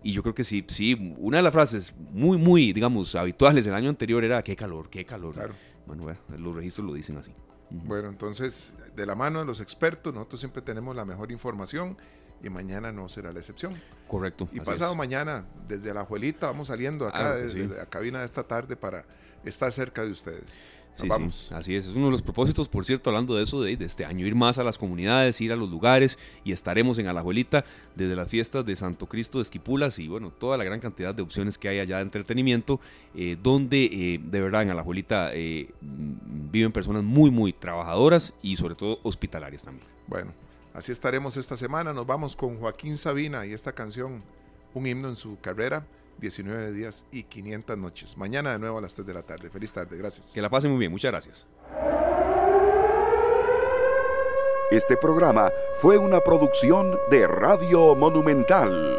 y yo creo que sí, sí, una de las frases muy, muy, digamos, habituales del año anterior era, qué calor, qué calor. Claro. Bueno, vea, los registros lo dicen así. Bueno, entonces, de la mano de los expertos, nosotros siempre tenemos la mejor información y mañana no será la excepción. Correcto. Y pasado es. mañana, desde la abuelita, vamos saliendo acá desde sí. la cabina de esta tarde para estar cerca de ustedes. Sí, así es, es uno de los propósitos, por cierto, hablando de eso, de, de este año, ir más a las comunidades, ir a los lugares y estaremos en Alajuelita desde las fiestas de Santo Cristo de Esquipulas y bueno, toda la gran cantidad de opciones que hay allá de entretenimiento, eh, donde eh, de verdad en Alajuelita eh, mm, viven personas muy, muy trabajadoras y sobre todo hospitalarias también. Bueno, así estaremos esta semana. Nos vamos con Joaquín Sabina y esta canción, un himno en su carrera, 19 días y 500 noches. Mañana de nuevo a las 3 de la tarde. Feliz tarde, gracias. Que la pasen muy bien, muchas gracias. Este programa fue una producción de Radio Monumental.